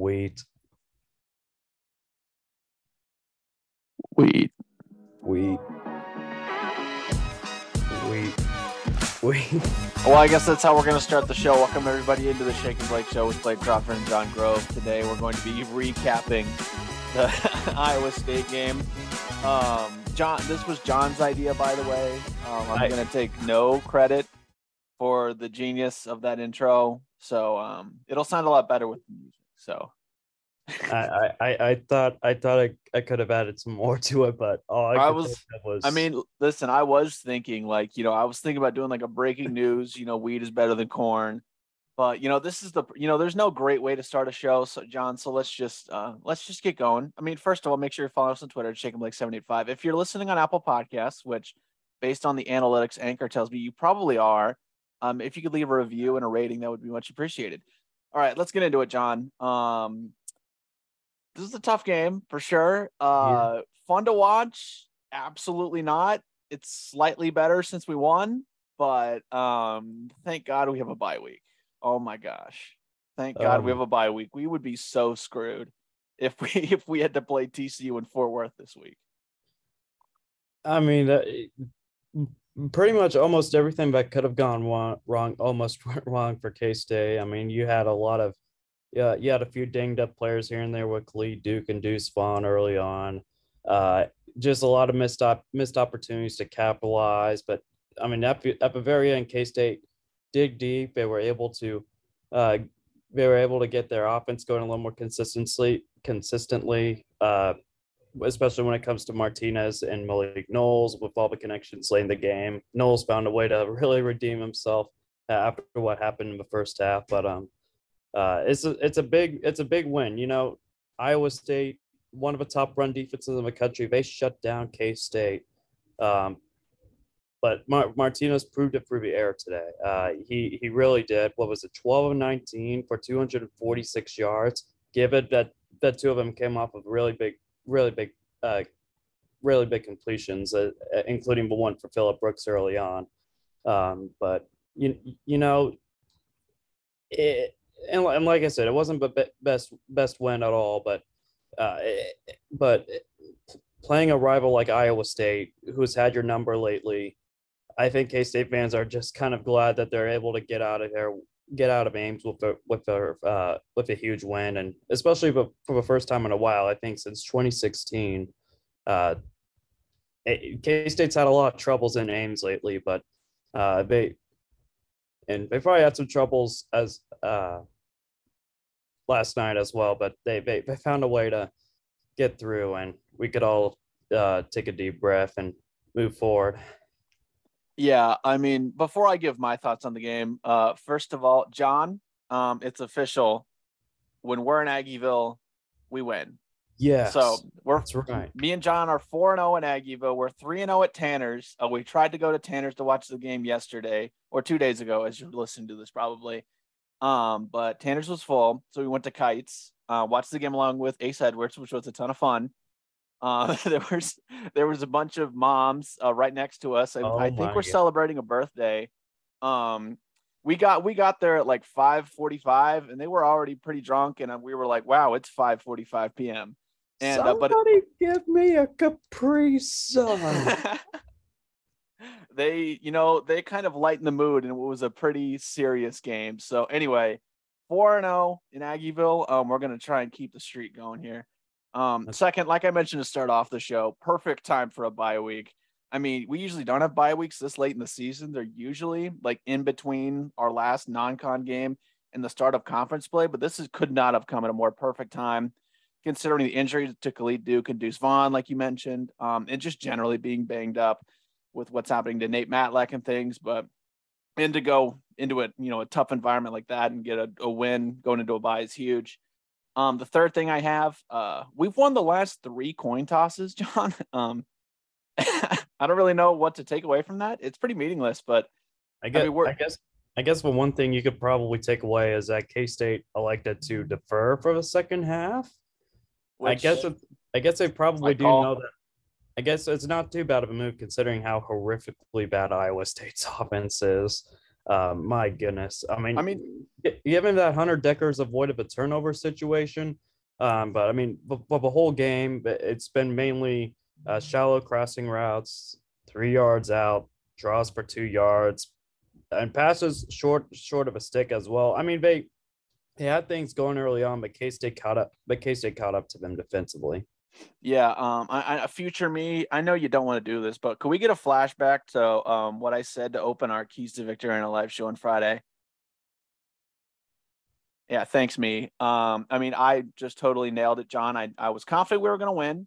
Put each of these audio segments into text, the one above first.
Wheat. Wheat. Wheat. Wheat. Wheat. Well, I guess that's how we're going to start the show. Welcome everybody into the Shake and Blake Show with Blake Crawford and Jon Grove. Today we're going to be recapping the Iowa State game. Um, Jon, this was Jon's idea, by the way. Um, I'm going to take no credit for the genius of that intro, so um, it'll sound a lot better with the music. So I, I, I, thought I thought I, I could have added some more to it, but all I, I was- was I mean, listen, I was thinking like, you know, I was thinking about doing like a breaking news, you know, weed is better than corn. But, you know, this is the, you know, there's no great way to start a show. So, Jon, so let's just, uh, let's just get going. I mean, first of all, make sure you're following us on Twitter at Shake 'N Blake 785. If you're listening on Apple Podcasts, which based on the analytics anchor tells me you probably are, um, if you could leave a review and a rating, that would be much appreciated. All right, let's get into it, Jon. Um, this is a tough game for sure. Uh, fun to watch. Absolutely not. It's slightly better since we won, but um, thank God we have a bye week. Oh my gosh, thank God we Um, have a bye week. We would be so screwed if we if we had to play TCU in Fort Worth this week. I mean, uh, pretty much almost everything that could have gone wrong, almost went wrong for K State. I mean, you had a lot of, yeah, you had a few dinged up players here and there with Khalid Duke and Deuce Vaughn early on. Uh, just a lot of missed op- missed opportunities to capitalize. But I mean, at, at very end, K State dig deep. They were able to, uh, they were able to get their offense going a little more consistently. Consistently, uh, especially when it comes to Martinez and Malik Knowles with all the connections late in the game. Knowles found a way to really redeem himself uh, after what happened in the first half. But um, uh, it's a it's a big it's a big win. You know, Iowa State, one of the top run defenses in the country, they shut down K State. Um, but Mar- Martinez proved it through the air today. Uh, he he really did. What was it? Twelve of nineteen for two hundred and forty six yards. Given that that two of them came off of really big really big, uh, really big completions, uh, uh, including the one for Phillip Brooks early on. Um, but you you know, it, and, and like I said, it wasn't the best best win at all. But uh, but playing a rival like Iowa State, who's had your number lately, I think K State fans are just kind of glad that they're able to get out of there get out of Ames with a with a uh, with a huge win, and especially for, the first time in a while, I think since 2016. Uh, K State's had a lot of troubles in Ames lately, but uh, they and they probably had some troubles as uh, last night as well. But they, they they found a way to get through, and we could all uh, take a deep breath and move forward. Yeah, I mean, before I give my thoughts on the game, uh, first of all, Jon, um, it's official. When we're in Aggieville, we win. Yeah. So we're that's right. me and Jon are four and zero in Aggieville. We're three and zero at Tanner's. Uh, we tried to go to Tanner's to watch the game yesterday or two days ago, as you're listening to this probably. Um, but Tanner's was full, so we went to Kites. Uh, watched the game along with Ace Edwards, which was a ton of fun. Uh, there was there was a bunch of moms uh, right next to us, and Oh I think we're God. celebrating a birthday. Um, we got we got there at like 5:45, and they were already pretty drunk, and uh, we were like, "Wow, it's 5:45 p.m." And uh, Somebody give me a Capri Sun. they, you know, they kind of lightened the mood, and it was a pretty serious game. So anyway, four and zero in Aggieville. Um, we're gonna try and keep the streak going here. Um, second, like I mentioned to start off the show, perfect time for a bye week. I mean, we usually don't have bye weeks this late in the season. They're usually like in between our last non-con game and the start of conference play, but this is could not have come at a more perfect time, considering the injuries to Khalid Duke and Deuce Vaughn, like you mentioned, um, and just generally being banged up with what's happening to Nate Matlack and things. But and to go into a you know a tough environment like that and get a, a win going into a bye is huge. Um, the third thing I have, uh, we've won the last three coin tosses, Jon. Um, I don't really know what to take away from that. It's pretty meaningless, but I guess, I, mean, we're- guess, I guess the one thing you could probably take away is that K State elected to defer for the second half. I guess, it, I guess they probably do call. know that. I guess it's not too bad of a move considering how horrifically bad Iowa State's offense is. Uh, my goodness. I mean, I mean, given that Hunter Dekkers avoided a turnover situation, um, but I mean, but, but the whole game, it's been mainly uh, shallow crossing routes, three yards out, draws for two yards, and passes short short of a stick as well. I mean, they they had things going early on, but K State caught up. But K State caught up to them defensively. Yeah, um, I, I, future me. I know you don't want to do this, but could we get a flashback to um what I said to open our keys to victory in a live show on Friday? Yeah, thanks me. Um, I mean, I just totally nailed it, Jon. I I was confident we were going to win.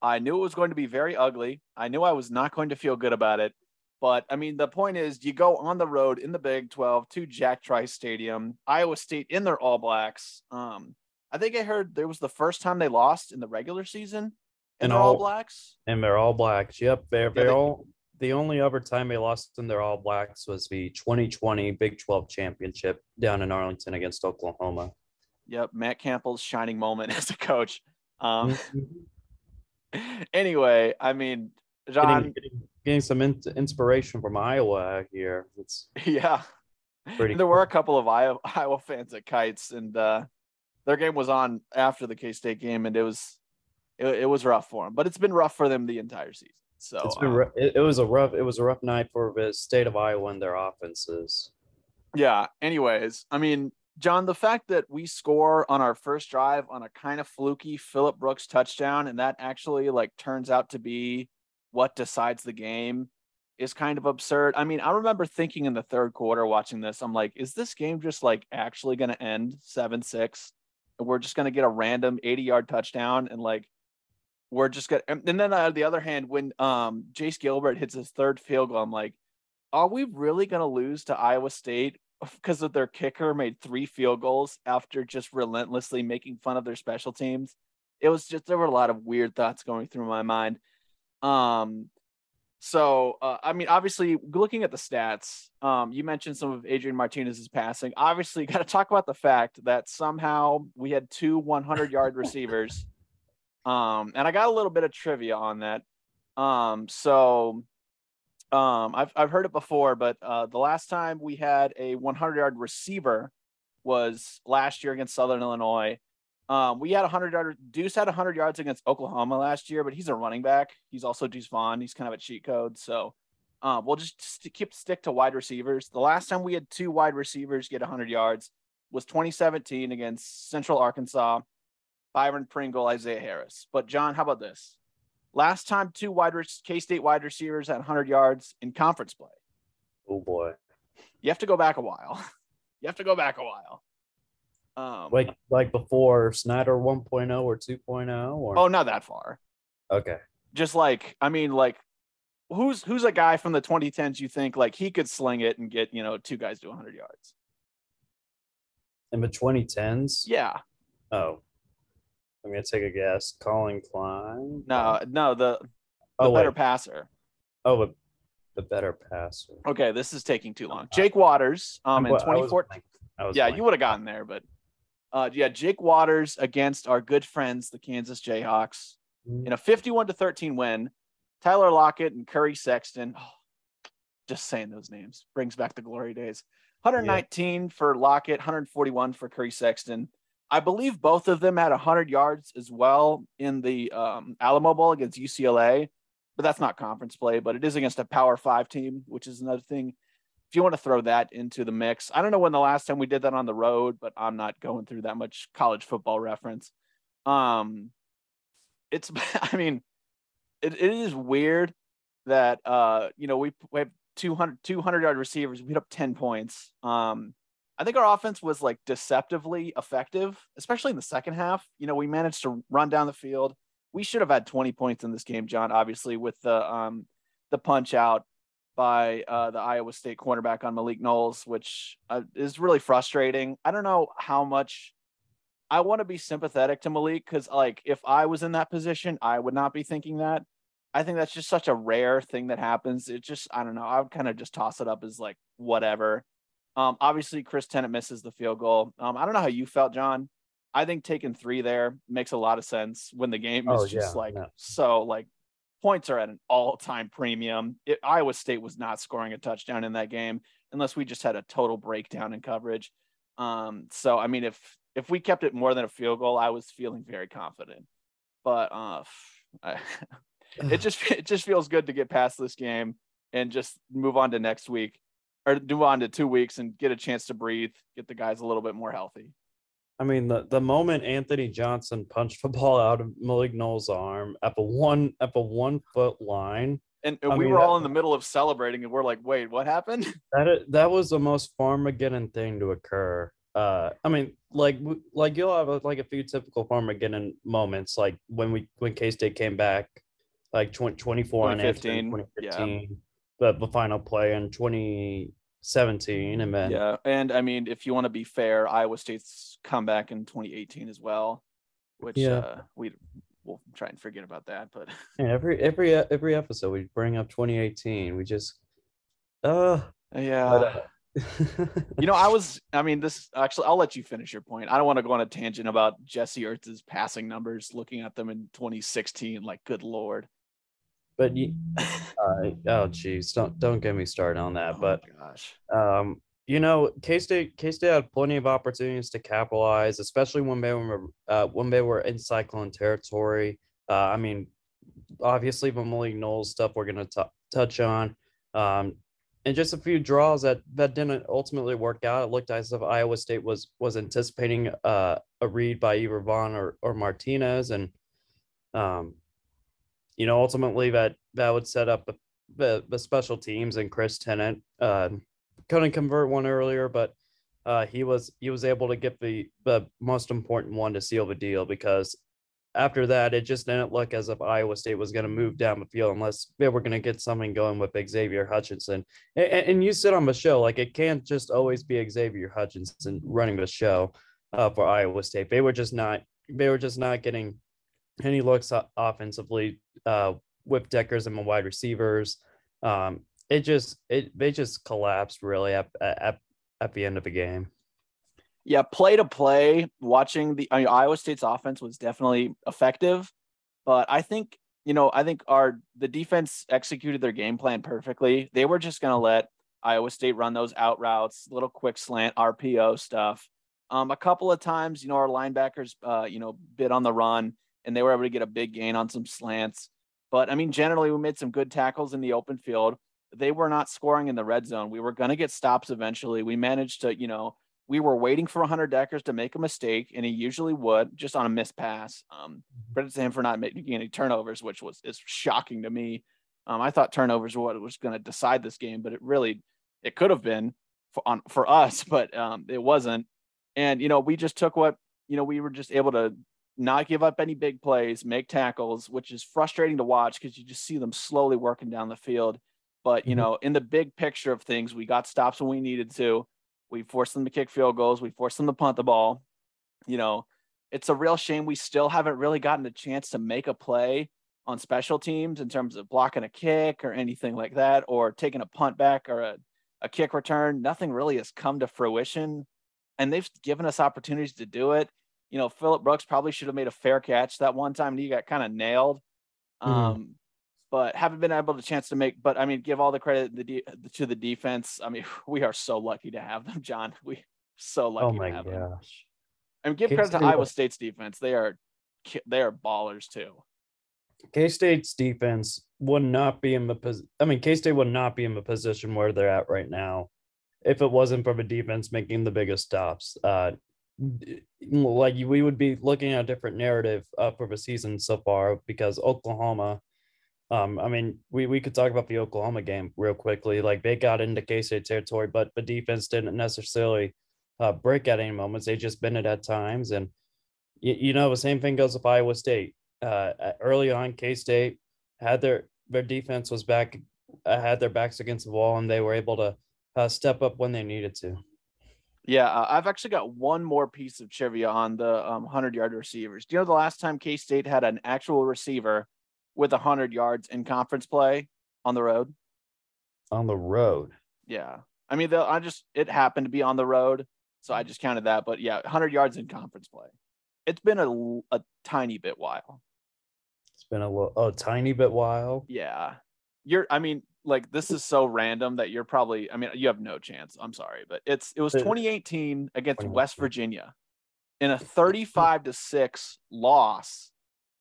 I knew it was going to be very ugly. I knew I was not going to feel good about it. But I mean, the point is, you go on the road in the Big 12 to Jack Trice Stadium, Iowa State in their All Blacks. Um, I think I heard there was the first time they lost in the regular season in their all, all, Blacks. And they're All Blacks. Yep, they're they're yeah, they, all. The only other time they lost in their All Blacks was the 2020 Big 12 championship down in Arlington against Oklahoma. Yep, Matt Campbell's shining moment as a coach. Um, mm-hmm. anyway, I mean, Jon, getting, getting, getting some in- inspiration from Iowa here. It's yeah. Pretty there cool. were a couple of Iowa, Iowa fans at Kites, and uh, their game was on after the K State game, and it was it, it, was rough for them. But it's been rough for them the entire season. So it's been uh, it, it was a rough it was a rough night for the state of Iowa and their offenses. Yeah. Anyways, I mean, Jon, the fact that we score on our first drive on a kind of fluky Phillip Brooks touchdown, and that actually like turns out to be what decides the game is kind of absurd. I mean, I remember thinking in the third quarter watching this, I'm like, is this game just like actually going to end 7 6? We're just going to get a random 80 yard touchdown and like, we're just going to, and then on the other hand, when um Jace Gilbert hits his third field goal, I'm like, are we really going to lose to Iowa State because of their kicker made three field goals after just relentlessly making fun of their special teams? It was just, there were a lot of weird thoughts going through my mind. Um, so uh, I mean, obviously, looking at the stats, um, you mentioned some of Adrian Martinez's passing. Obviously, got to talk about the fact that somehow we had two 100 yard receivers. Um, and I got a little bit of trivia on that. Um, so um, I've I've heard it before, but uh, the last time we had a 100 yard receiver was last year against Southern Illinois. Um, we had 100 yard. Deuce had 100 yards against Oklahoma last year, but he's a running back. He's also Deuce Vaughn. He's kind of a cheat code. So um, we'll just st- keep stick to wide receivers. The last time we had two wide receivers get 100 yards was 2017 against Central Arkansas. Byron Pringle, Isaiah Harris. But John, how about this? Last time two wide K State wide receivers had 100 yards in conference play. Oh boy, you have to go back a while. you have to go back a while. Um, like like before Snyder 1.0 or 2.0 or oh, not that far. Okay. Just like I mean, like who's who's a guy from the 2010s you think like he could sling it and get you know two guys to 100 yards in the 2010s? Yeah. Oh, I'm gonna take a guess. Collin Klein. No, no, the the oh, better wait. passer. Oh, the, the better passer. Okay, this is taking too long. Jake Waters, um, in 2014. Yeah, you would have gotten there, but uh, yeah, Jake Waters against our good friends, the Kansas Jayhawks, mm-hmm. in a 51 to 13 win. Tyler Lockett and Curry Sexton. Oh, just saying those names brings back the glory days. 119 yeah. for Lockett, 141 for Curry Sexton. I believe both of them had 100 yards as well in the um, Alamo Bowl against UCLA, but that's not conference play, but it is against a Power Five team, which is another thing if you want to throw that into the mix, I don't know when the last time we did that on the road, but I'm not going through that much college football reference. Um, it's, I mean, it, it is weird that, uh, you know, we, we have 200, 200 yard receivers. We hit up 10 points. Um, I think our offense was like deceptively effective, especially in the second half. You know, we managed to run down the field. We should have had 20 points in this game, Jon, obviously with the, um, the punch out by uh, the Iowa State cornerback on Malik Knowles, which uh, is really frustrating. I don't know how much I want to be sympathetic to Malik because, like, if I was in that position, I would not be thinking that. I think that's just such a rare thing that happens. It just, I don't know. I would kind of just toss it up as like whatever. Um, obviously, Chris Tennant misses the field goal. Um, I don't know how you felt, Jon. I think taking three there makes a lot of sense when the game is oh, just yeah, like no. so like points are at an all-time premium. It, Iowa State was not scoring a touchdown in that game unless we just had a total breakdown in coverage. Um, so I mean, if if we kept it more than a field goal, I was feeling very confident. But uh, I, it just it just feels good to get past this game and just move on to next week or move on to two weeks and get a chance to breathe, get the guys a little bit more healthy. I mean, the, the moment Anthony Johnson punched the ball out of Malik Knowles' arm at the one at the one foot line, and, and we mean, were all in the middle of celebrating, and we're like, "Wait, what happened?" That that was the most Farmageddon thing to occur. Uh, I mean, like like you'll have a, like a few typical Farmageddon moments, like when we when K State came back, like 20, 24 on 2015, yeah. the, the final play in 2017, and then yeah, and I mean, if you want to be fair, Iowa State's comeback in 2018 as well, which yeah. uh, we we'll try and forget about that. But yeah, every every every episode we bring up 2018. We just uh yeah. But, uh, you know, I was, I mean, this actually, I'll let you finish your point. I don't want to go on a tangent about Jesse Ertz's passing numbers, looking at them in 2016. Like, good Lord. But you, uh, oh, geez, don't, don't get me started on that. Oh, but, gosh. Um, you know, K State K State had plenty of opportunities to capitalize, especially when they were uh, when they were in cyclone territory. Uh, I mean, obviously the Malik Knowles stuff we're gonna t- touch on, um, and just a few draws that that didn't ultimately work out. It looked as if Iowa State was was anticipating uh, a read by either Vaughn or or Martinez, and um, you know, ultimately that that would set up the the special teams and Chris Tennant. Uh, couldn't convert one earlier, but uh, he was he was able to get the the most important one to seal the deal because after that it just didn't look as if Iowa State was going to move down the field unless they were going to get something going with Xavier Hutchinson. And, and, you sit on the show like it can't just always be Xavier Hutchinson running the show uh, for Iowa State. They were just not they were just not getting any looks offensively uh, with Dekkers and the wide receivers. Um, it just it they just collapsed really at at, at the end of the game. Yeah, play to play, watching the I mean, Iowa State's offense was definitely effective, but I think you know I think our the defense executed their game plan perfectly. They were just going to let Iowa State run those out routes, little quick slant RPO stuff. Um, a couple of times, you know, our linebackers, uh, you know, bit on the run, and they were able to get a big gain on some slants. But I mean, generally, we made some good tackles in the open field they were not scoring in the red zone. We were going to get stops eventually. We managed to, you know, we were waiting for Hunter Dekkers to make a mistake, and he usually would just on a missed pass. Um, mm-hmm. credit to him for not making any turnovers, which was is shocking to me. Um, I thought turnovers were what was going to decide this game, but it really it could have been for on for us, but um, it wasn't. And you know, we just took what you know we were just able to not give up any big plays, make tackles, which is frustrating to watch because you just see them slowly working down the field. But you mm-hmm. know, in the big picture of things, we got stops when we needed to. We forced them to kick field goals. We forced them to punt the ball. You know, it's a real shame we still haven't really gotten a chance to make a play on special teams in terms of blocking a kick or anything like that, or taking a punt back or a, a kick return. Nothing really has come to fruition. And they've given us opportunities to do it. You know, Phillip Brooks probably should have made a fair catch that one time and he got kind of nailed. Mm. Um, but haven't been able to chance to make. But I mean, give all the credit the to the defense. I mean, we are so lucky to have them, Jon. We so lucky oh my to have gosh. them. I mean, give K-State credit to Iowa State's defense. They are they are ballers too. K State's defense would not be in the position. I mean, K State would not be in the position where they're at right now if it wasn't for the defense making the biggest stops. Uh, like we would be looking at a different narrative uh, for the season so far because Oklahoma um, I mean, we, we could talk about the Oklahoma game real quickly. Like they got into K State territory, but the defense didn't necessarily uh, break at any moments. They just bent it at times. And, you, you know, the same thing goes with Iowa State. Uh, early on, K State had their, their defense was back, uh, had their backs against the wall, and they were able to uh, step up when they needed to. Yeah, uh, I've actually got one more piece of trivia on the um, 100 yard receivers. Do you know the last time K State had an actual receiver with 100 yards in conference play on the road. On the road. Yeah. I mean, I just, it happened to be on the road. So I just counted that. But yeah, 100 yards in conference play. It's been a, a tiny bit while. It's been a little, a tiny bit while. Yeah, you're. I mean, like this is so random that you're probably. I mean, you have no chance. I'm sorry, but it's it was 2018 against West Virginia in a 35 to six loss.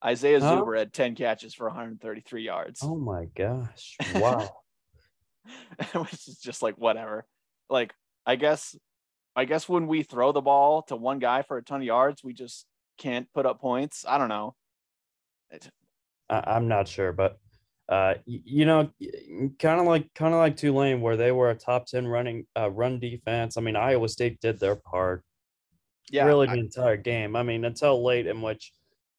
Isaiah huh? Zuber had 10 catches for 133 yards. Oh my gosh! Wow. Which is just like whatever. Like I guess, I guess when we throw the ball to one guy for a ton of yards, we just can't put up points. I don't know. It, I, am not sure, but uh, you know, kind of like kind of like Tulane, where they were a top ten running uh, run defense. I mean, Iowa State did their part. Yeah, really the I, entire game. I mean, until late in which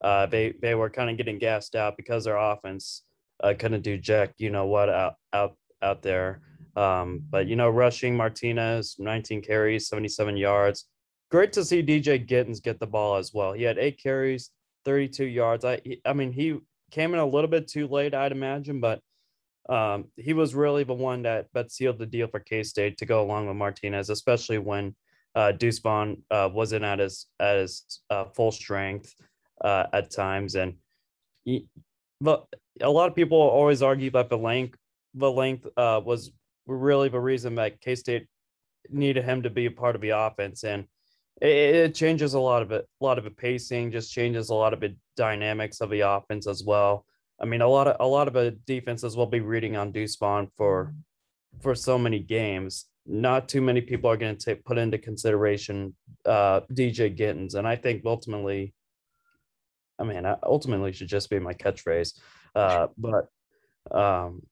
uh, they they were kind of getting gassed out because their offense uh, couldn't do jack. You know what out out out there. Um, but you know, rushing Martinez, 19 carries, 77 yards. Great to see DJ Giddens get the ball as well. He had eight carries, 32 yards. I I mean, he came in a little bit too late, I'd imagine, but um, he was really the one that that sealed the deal for K State to go along with Martinez, especially when uh, Deuce Vaughn uh, wasn't at his at his uh, full strength uh, at times, and he, but a lot of people always argue that the length the length uh, was really the reason that K State needed him to be a part of the offense, and it, it, changes a lot of it. A lot of the pacing just changes a lot of the dynamics of the offense as well. I mean, a lot of a lot of the defenses will be reading on Deuce Vaughn for for so many games. Not too many people are going to put into consideration uh, DJ Giddens, and I think ultimately, I mean, ultimately should just be my catchphrase. Uh, but um,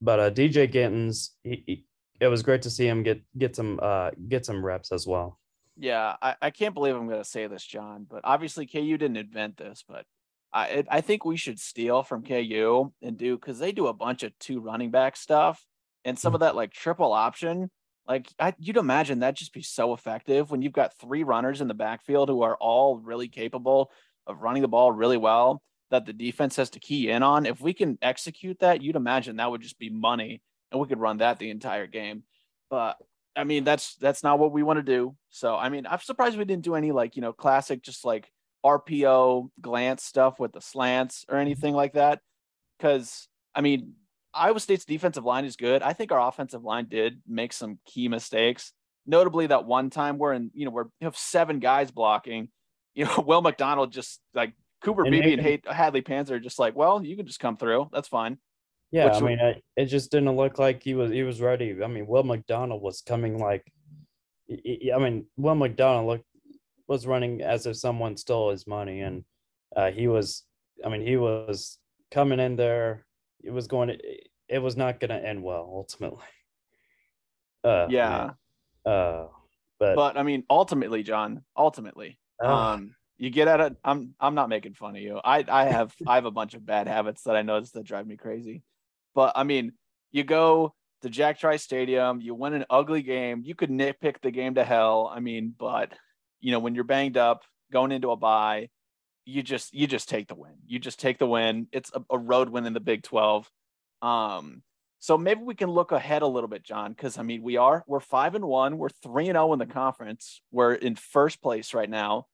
but uh, DJ Giddens, he, he, it was great to see him get get some uh, get some reps as well. Yeah, I, I can't believe I'm going to say this, Jon, but obviously KU didn't invent this, but I it, I think we should steal from KU and do because they do a bunch of two running back stuff and some mm-hmm. of that like triple option. Like I, you'd imagine that just be so effective when you've got three runners in the backfield who are all really capable of running the ball really well that the defense has to key in on. If we can execute that, you'd imagine that would just be money and we could run that the entire game. But I mean, that's that's not what we want to do. So I mean, I'm surprised we didn't do any like, you know, classic just like RPO glance stuff with the slants or anything like that. Cause I mean, Iowa State's defensive line is good. I think our offensive line did make some key mistakes. Notably that one time we're in, you know, we're you have seven guys blocking. You know, Will McDonald just like Cooper and Beebe and Hadley Panzer are just like, well, you can just come through. That's fine. Yeah, Which I mean, it, it just didn't look like he was he was ready. I mean, Will McDonald was coming like, I mean, Will McDonald looked was running as if someone stole his money, and uh, he was, I mean, he was coming in there. It was going to, it was not going to end well ultimately. Uh, yeah. Uh, but but I mean, ultimately, Jon, ultimately, uh, um, you get at it. I'm I'm not making fun of you. I I have I have a bunch of bad habits that I notice that drive me crazy. But I mean, you go to Jack Trice Stadium, you win an ugly game. You could nitpick the game to hell. I mean, but you know, when you're banged up, going into a bye, you just you just take the win. You just take the win. It's a, a road win in the Big 12. Um, so maybe we can look ahead a little bit, Jon, because I mean, we are we're five and one, we're three and zero oh in the conference. We're in first place right now.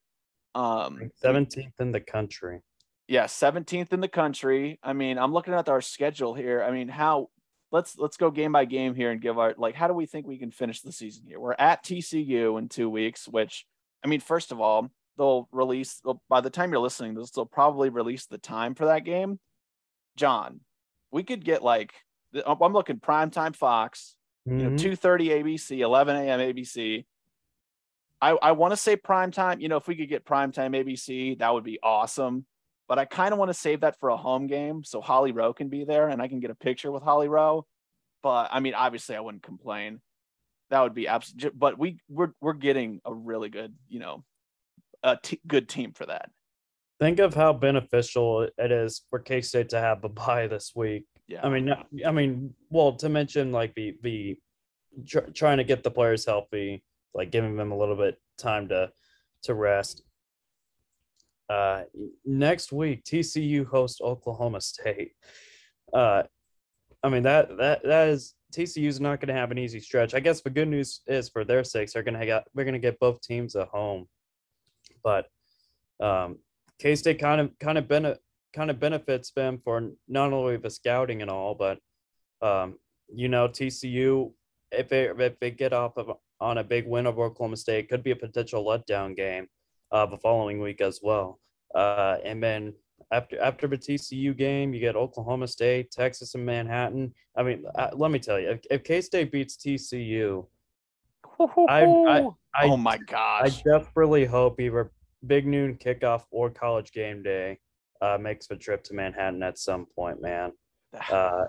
Um, 17th in the country. Yeah, 17th in the country. I mean, I'm looking at our schedule here. I mean, how let's let's go game by game here and give our like how do we think we can finish the season here? We're at TCU in 2 weeks, which I mean, first of all, they'll release by the time you're listening, they'll, they'll probably release the time for that game. Jon, we could get like I'm looking prime time Fox, mm-hmm. you know, 2:30 ABC, 11 a.m. ABC. I, I want to say prime time. You know, if we could get prime time ABC, that would be awesome. But I kind of want to save that for a home game so Holly Rowe can be there and I can get a picture with Holly Rowe. But I mean, obviously, I wouldn't complain. That would be absolutely. But we we're we're getting a really good, you know, a t- good team for that. Think of how beneficial it is for K State to have a bye this week. Yeah. I mean, I mean, well, to mention like the the tr- trying to get the players healthy like giving them a little bit time to to rest. Uh, next week, TCU hosts Oklahoma State. Uh, I mean that that that is TCU's not going to have an easy stretch. I guess the good news is for their sakes, they're going to get we're going to get both teams at home. But um, K State kind of kind of been kind of benefits them for not only the scouting and all, but um, you know, TCU if they if they get off of on a big win over Oklahoma State, could be a potential letdown game uh, the following week as well. Uh, and then after after the TCU game, you get Oklahoma State, Texas, and Manhattan. I mean, uh, let me tell you, if, if K State beats TCU, I, I, I, oh my gosh, I gosh. desperately hope either Big Noon kickoff or College Game Day uh, makes the trip to Manhattan at some point, man. Uh,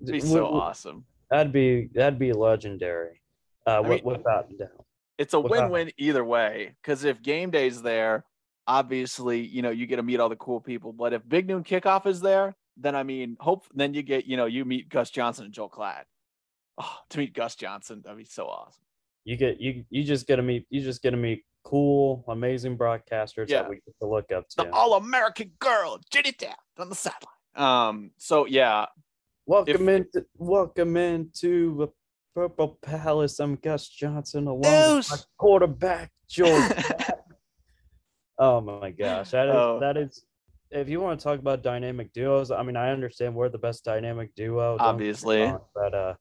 It'd be so W- w- awesome. That'd be that'd be legendary, uh, I wi- mean- without a doubt. It's a win-win either way. Because if game day's there, obviously, you know, you get to meet all the cool people. But if Big Noon Kickoff is there, then I mean, hope then you get, you know, you meet Gus Johnson and Joel Klatt. Oh, to meet Gus Johnson, that'd be so awesome. You get you you just get to meet you just get to meet cool, amazing broadcasters Yeah. that we get to look up to. The all-American girl, Jenny Taft on the sideline. Um, so yeah, welcome into welcome into the Purple Palace. I'm Gus Johnson along with my quarterback Joel. oh my gosh, that is Oh. that is. If you want to talk about dynamic duos, I mean, I understand we're the best dynamic duo, don't get me Obviously. wrong, but uh,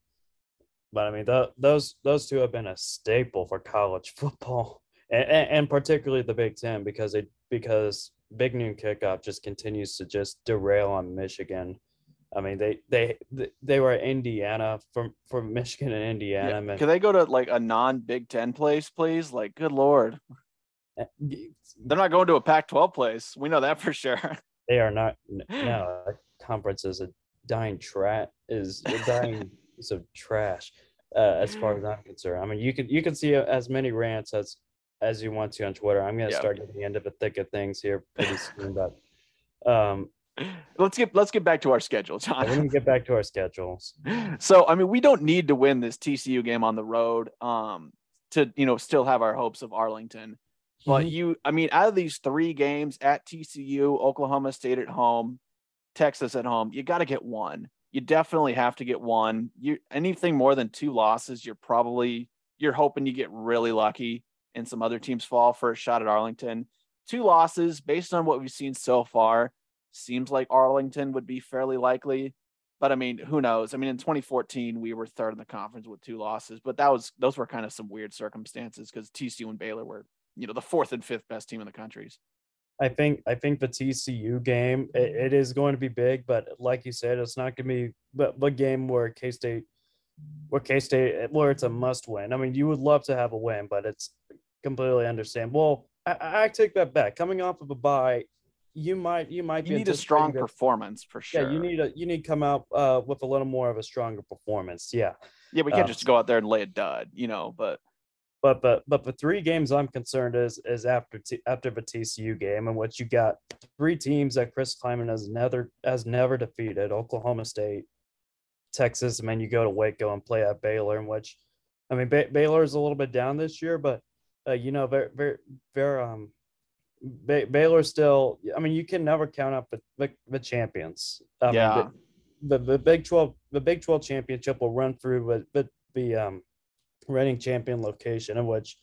but I mean, th- those those two have been a staple for college football, and, and, and particularly the Big Ten because it because Big Noon Kickoff just continues to just derail on Michigan. I mean, they they they were Indiana from from Michigan and Indiana. yeah. Can they go to like a non-Big Ten place, please? Like, good lord, they're not going to a Pac-12 place. We know that for sure. They are not. No, conference is a dying trat is a dying piece of trash. Uh, as far as I'm concerned, I mean, you could you can see as many rants as as you want to on Twitter. I'm gonna Yeah. start getting into the thick of things here pretty soon, but um, let's get let's get back to our schedule, Jon. gonna get back to our schedules. so I mean, we don't need to win this TCU game on the road um to you know still have our hopes of Arlington. But Mhm. you, I mean, out of these three games at TCU, Oklahoma State at home, Texas at home, you got to get one. You definitely have to get one. You anything more than two losses, you're probably you're hoping you get really lucky and some other teams fall for a shot at Arlington. Two losses, based on what we've seen so far, seems like Arlington would be fairly likely. But I mean, who knows? I mean, in 2014, we were third in the conference with two losses, but that was those were kind of some weird circumstances because TCU and Baylor were, you know, the fourth and fifth best team in the countries. I think I think the TCU game it, it is going to be big, but like you said, it's not going to be the, the game where K State, where K State, where it's a must win. I mean, you would love to have a win, but it's completely understandable. I I take that back. Coming off of a bye, you might you might You need a strong that- performance for sure. Yeah, you need a you need to come out uh, with a little more of a stronger performance. Yeah, Yeah, we can't um, just go out there and lay a dud, you know. But but but but the three games I'm concerned is is after T, after the TCU game and what you got three teams that Chris Klieman has never has never defeated Oklahoma State, Texas, and then you go to Waco and play at Baylor, in which I mean ba- Baylor is a little bit down this year, but uh, you know very very very um ba- Baylor still. I mean you can never count out the the, the champions. I mean, yeah, the, the, the Big 12 the Big 12 championship will run through but with the um reigning champion location in which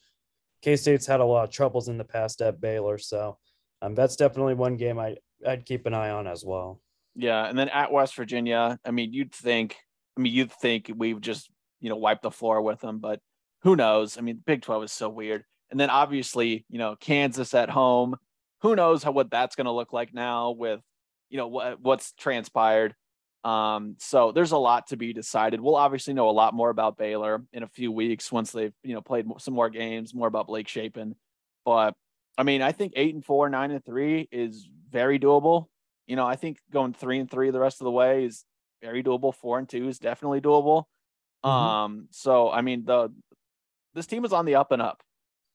K-State's had a lot of troubles in the past at Baylor so um that's definitely one game I I'd keep an eye on as well. yeah, and then at West Virginia, I mean, you'd think, I mean, you'd think we've just you know wiped the floor with them, but who knows? I mean, Big Twelve is so weird. And then obviously, you know, Kansas at home. Who knows how what that's going to look like now with you know what what's transpired. Um, so there's a lot to be decided. We'll obviously know a lot more about Baylor in a few weeks once they've you know played some more games, more about Blake Shapen. But I mean, I think eight and four, nine and three is very doable. You know, I think going three and three the rest of the way is very doable. Four and two is definitely doable. Mhm. Um, so I mean, the this team is on the up and up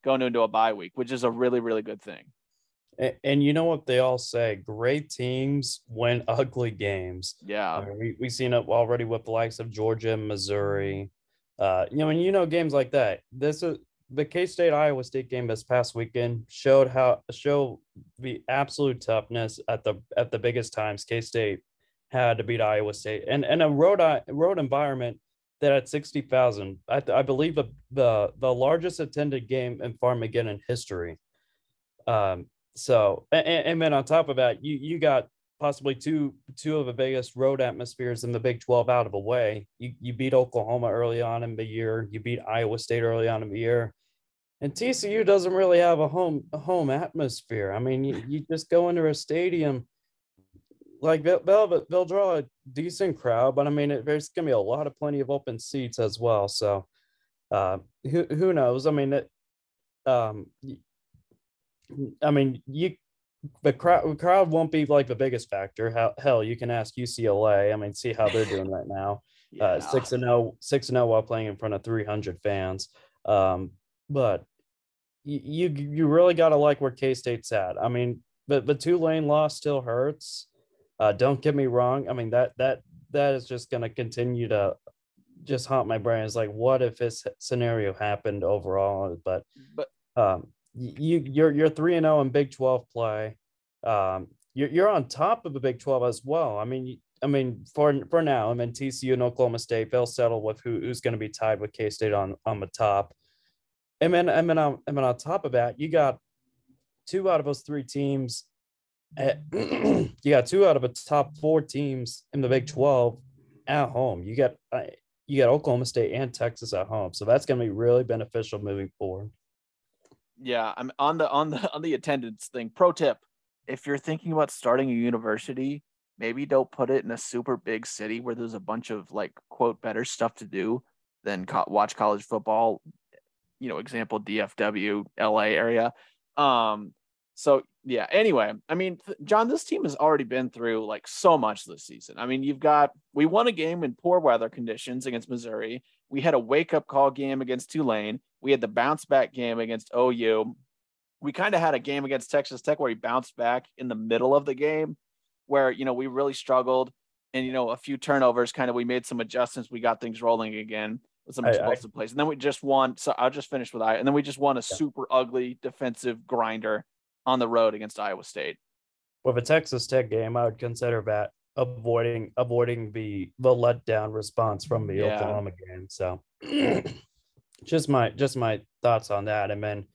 going into a bye week, which is a really, really good thing. And, and you know what they all say great teams win ugly games. Yeah. I mean, we we've seen it already with the likes of Georgia, Missouri. Uh, you know, and you know games like that. This is the K State Iowa State game this past weekend showed how show the absolute toughness at the at the biggest times K State had to beat Iowa State and and a road road environment that at sixty thousand, I, I believe the, the the largest attended game in Farmageddon history. Um, so and, and then on top of that, you you got possibly two two of the biggest road atmospheres in the Big 12 out of the way. You you beat Oklahoma early on in the year, you beat Iowa State early on in the year. And TCU doesn't really have a home a home atmosphere. I mean, you, you just go into a stadium like they'll, they'll, they'll draw a decent crowd, but I mean, it, there's gonna be a lot of plenty of open seats as well. So, uh, who who knows? I mean, it, um, I mean, you the crowd crowd won't be like the biggest factor. How, hell, you can ask UCLA. I mean, see how they're doing right now. Uh, yeah. Uh, six and zero, oh, six and zero oh while playing in front of three hundred fans. Um, but you you really got to like where K State's at. I mean, but the Tulane loss still hurts. Uh, don't get me wrong. I mean that that that is just going to continue to just haunt my brain. It's like, what if this scenario happened overall? But but um, you you're you're three and zero oh in Big Twelve play. Um, you're you're on top of the Big Twelve as well. I mean. I mean, for for now, I mean TCU and Oklahoma State, they'll settle with who, who's going to be tied with K State on on the top. And then, and then, on, and then on top of that, you got two out of those three teams you got two out of the top four teams in the Big 12 at home. You got uh, you got Oklahoma State and Texas at home, so that's going to be really beneficial moving forward. Yeah, I'm on the on the on the attendance thing. Pro tip: If you're thinking about starting a university, maybe don't put it in a super big city where there's a bunch of like quote better stuff to do than co- watch college football. You know, example DFW, LA area. Um, so yeah, anyway, I mean, Jon, this team has already been through like so much this season. I mean, you've got we won a game in poor weather conditions against Missouri. We had a wake up call game against Tulane. We had the bounce back game against OU. We kind of had a game against Texas Tech where we bounced back in the middle of the game, where you know we really struggled, and you know a few turnovers. Kind of we made some adjustments. We got things rolling again with some explosive I, I, plays, and then we just won. So I'll just finish with I, and then we just won a yeah. super ugly defensive grinder on the road against Iowa State. With a Texas Tech game, I would consider that avoiding avoiding the the letdown response from the yeah. Oklahoma game. So just my just my thoughts on that. And then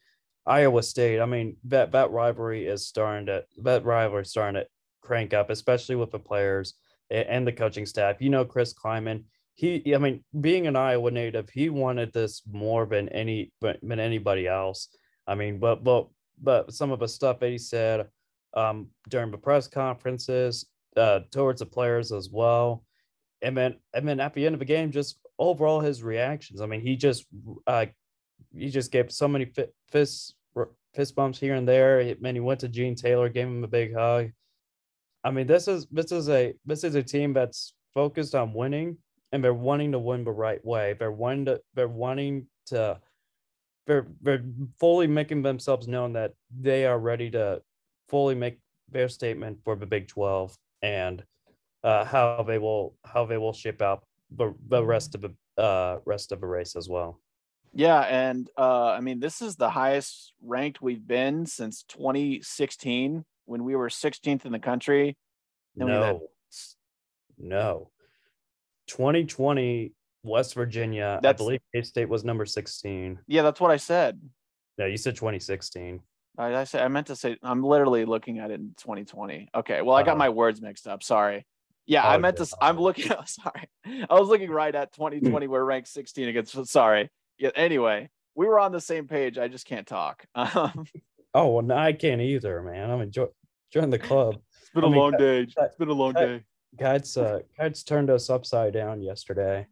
Iowa State, I mean, that that rivalry is starting to that rivalry is starting to crank up, especially with the players and the coaching staff. You know, Chris Klieman, he I mean, being an Iowa native, he wanted this more than any than anybody else. I mean, but but but some of the stuff that he said um, during the press conferences uh, towards the players as well. And then, and then at the end of the game, just overall his reactions. I mean, he just uh, he just gave so many fist fist bumps here and there. And he went to Gene Taylor, gave him a big hug. I mean, this is this is a this is a team that's focused on winning, and they're wanting to win the right way. They're wanting to they're wanting to they're they're fully making themselves known that they are ready to fully make their statement for the Big Twelve and uh, how they will how they will shape out the, the rest of the uh, rest of the race as well. Yeah, and uh, I mean this is the highest ranked we've been since 2016 when we were 16th in the country. no, had... no, 2020 West Virginia. That's, I believe K State was number 16. Yeah, that's what I said. Yeah, you said 2016. I, I said I meant to say I'm literally looking at it in 2020. Okay, well I got uh, my words mixed up. Sorry. Yeah, I meant to. I'm looking. Sorry, I was looking right at 2020. we're ranked 16 against. Sorry. Yeah. Anyway, we were on the same page. I just can't talk. Um, oh well, no, I can't either, man. I'm enjoying join the club. It's been I a mean, long day. It's been a long day. Guides, uh, guides turned us upside down yesterday.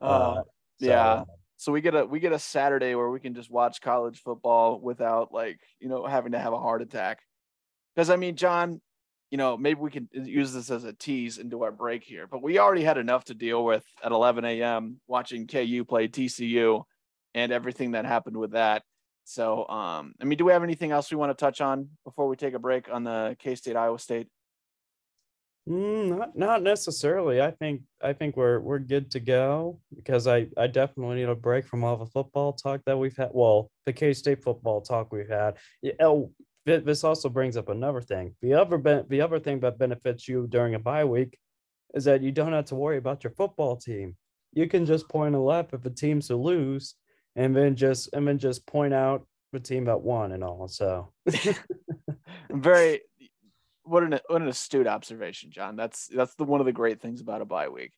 Uh, uh, so, yeah. So we get a we get a Saturday where we can just watch college football without like you know having to have a heart attack. Because I mean, Jon, you know maybe we can use this as a tease into our break here, but we already had enough to deal with at 11 a.m. watching KU play TCU and everything that happened with that. So, um, I mean, do we have anything else we want to touch on before we take a break on the K State Iowa State? Mm, not not necessarily. I think I think we're we're good to go because I I definitely need a break from all the football talk that we've had. Well, the K State football talk we've had. Oh, this also brings up another thing. The other ben- the other thing that benefits you during a bye week is that you don't have to worry about your football team. You can just point a left at the teams to lose, and then just and then just point out the team that won and all. So Very what an what an astute observation, Jon. That's that's the one of the great things about a bye week.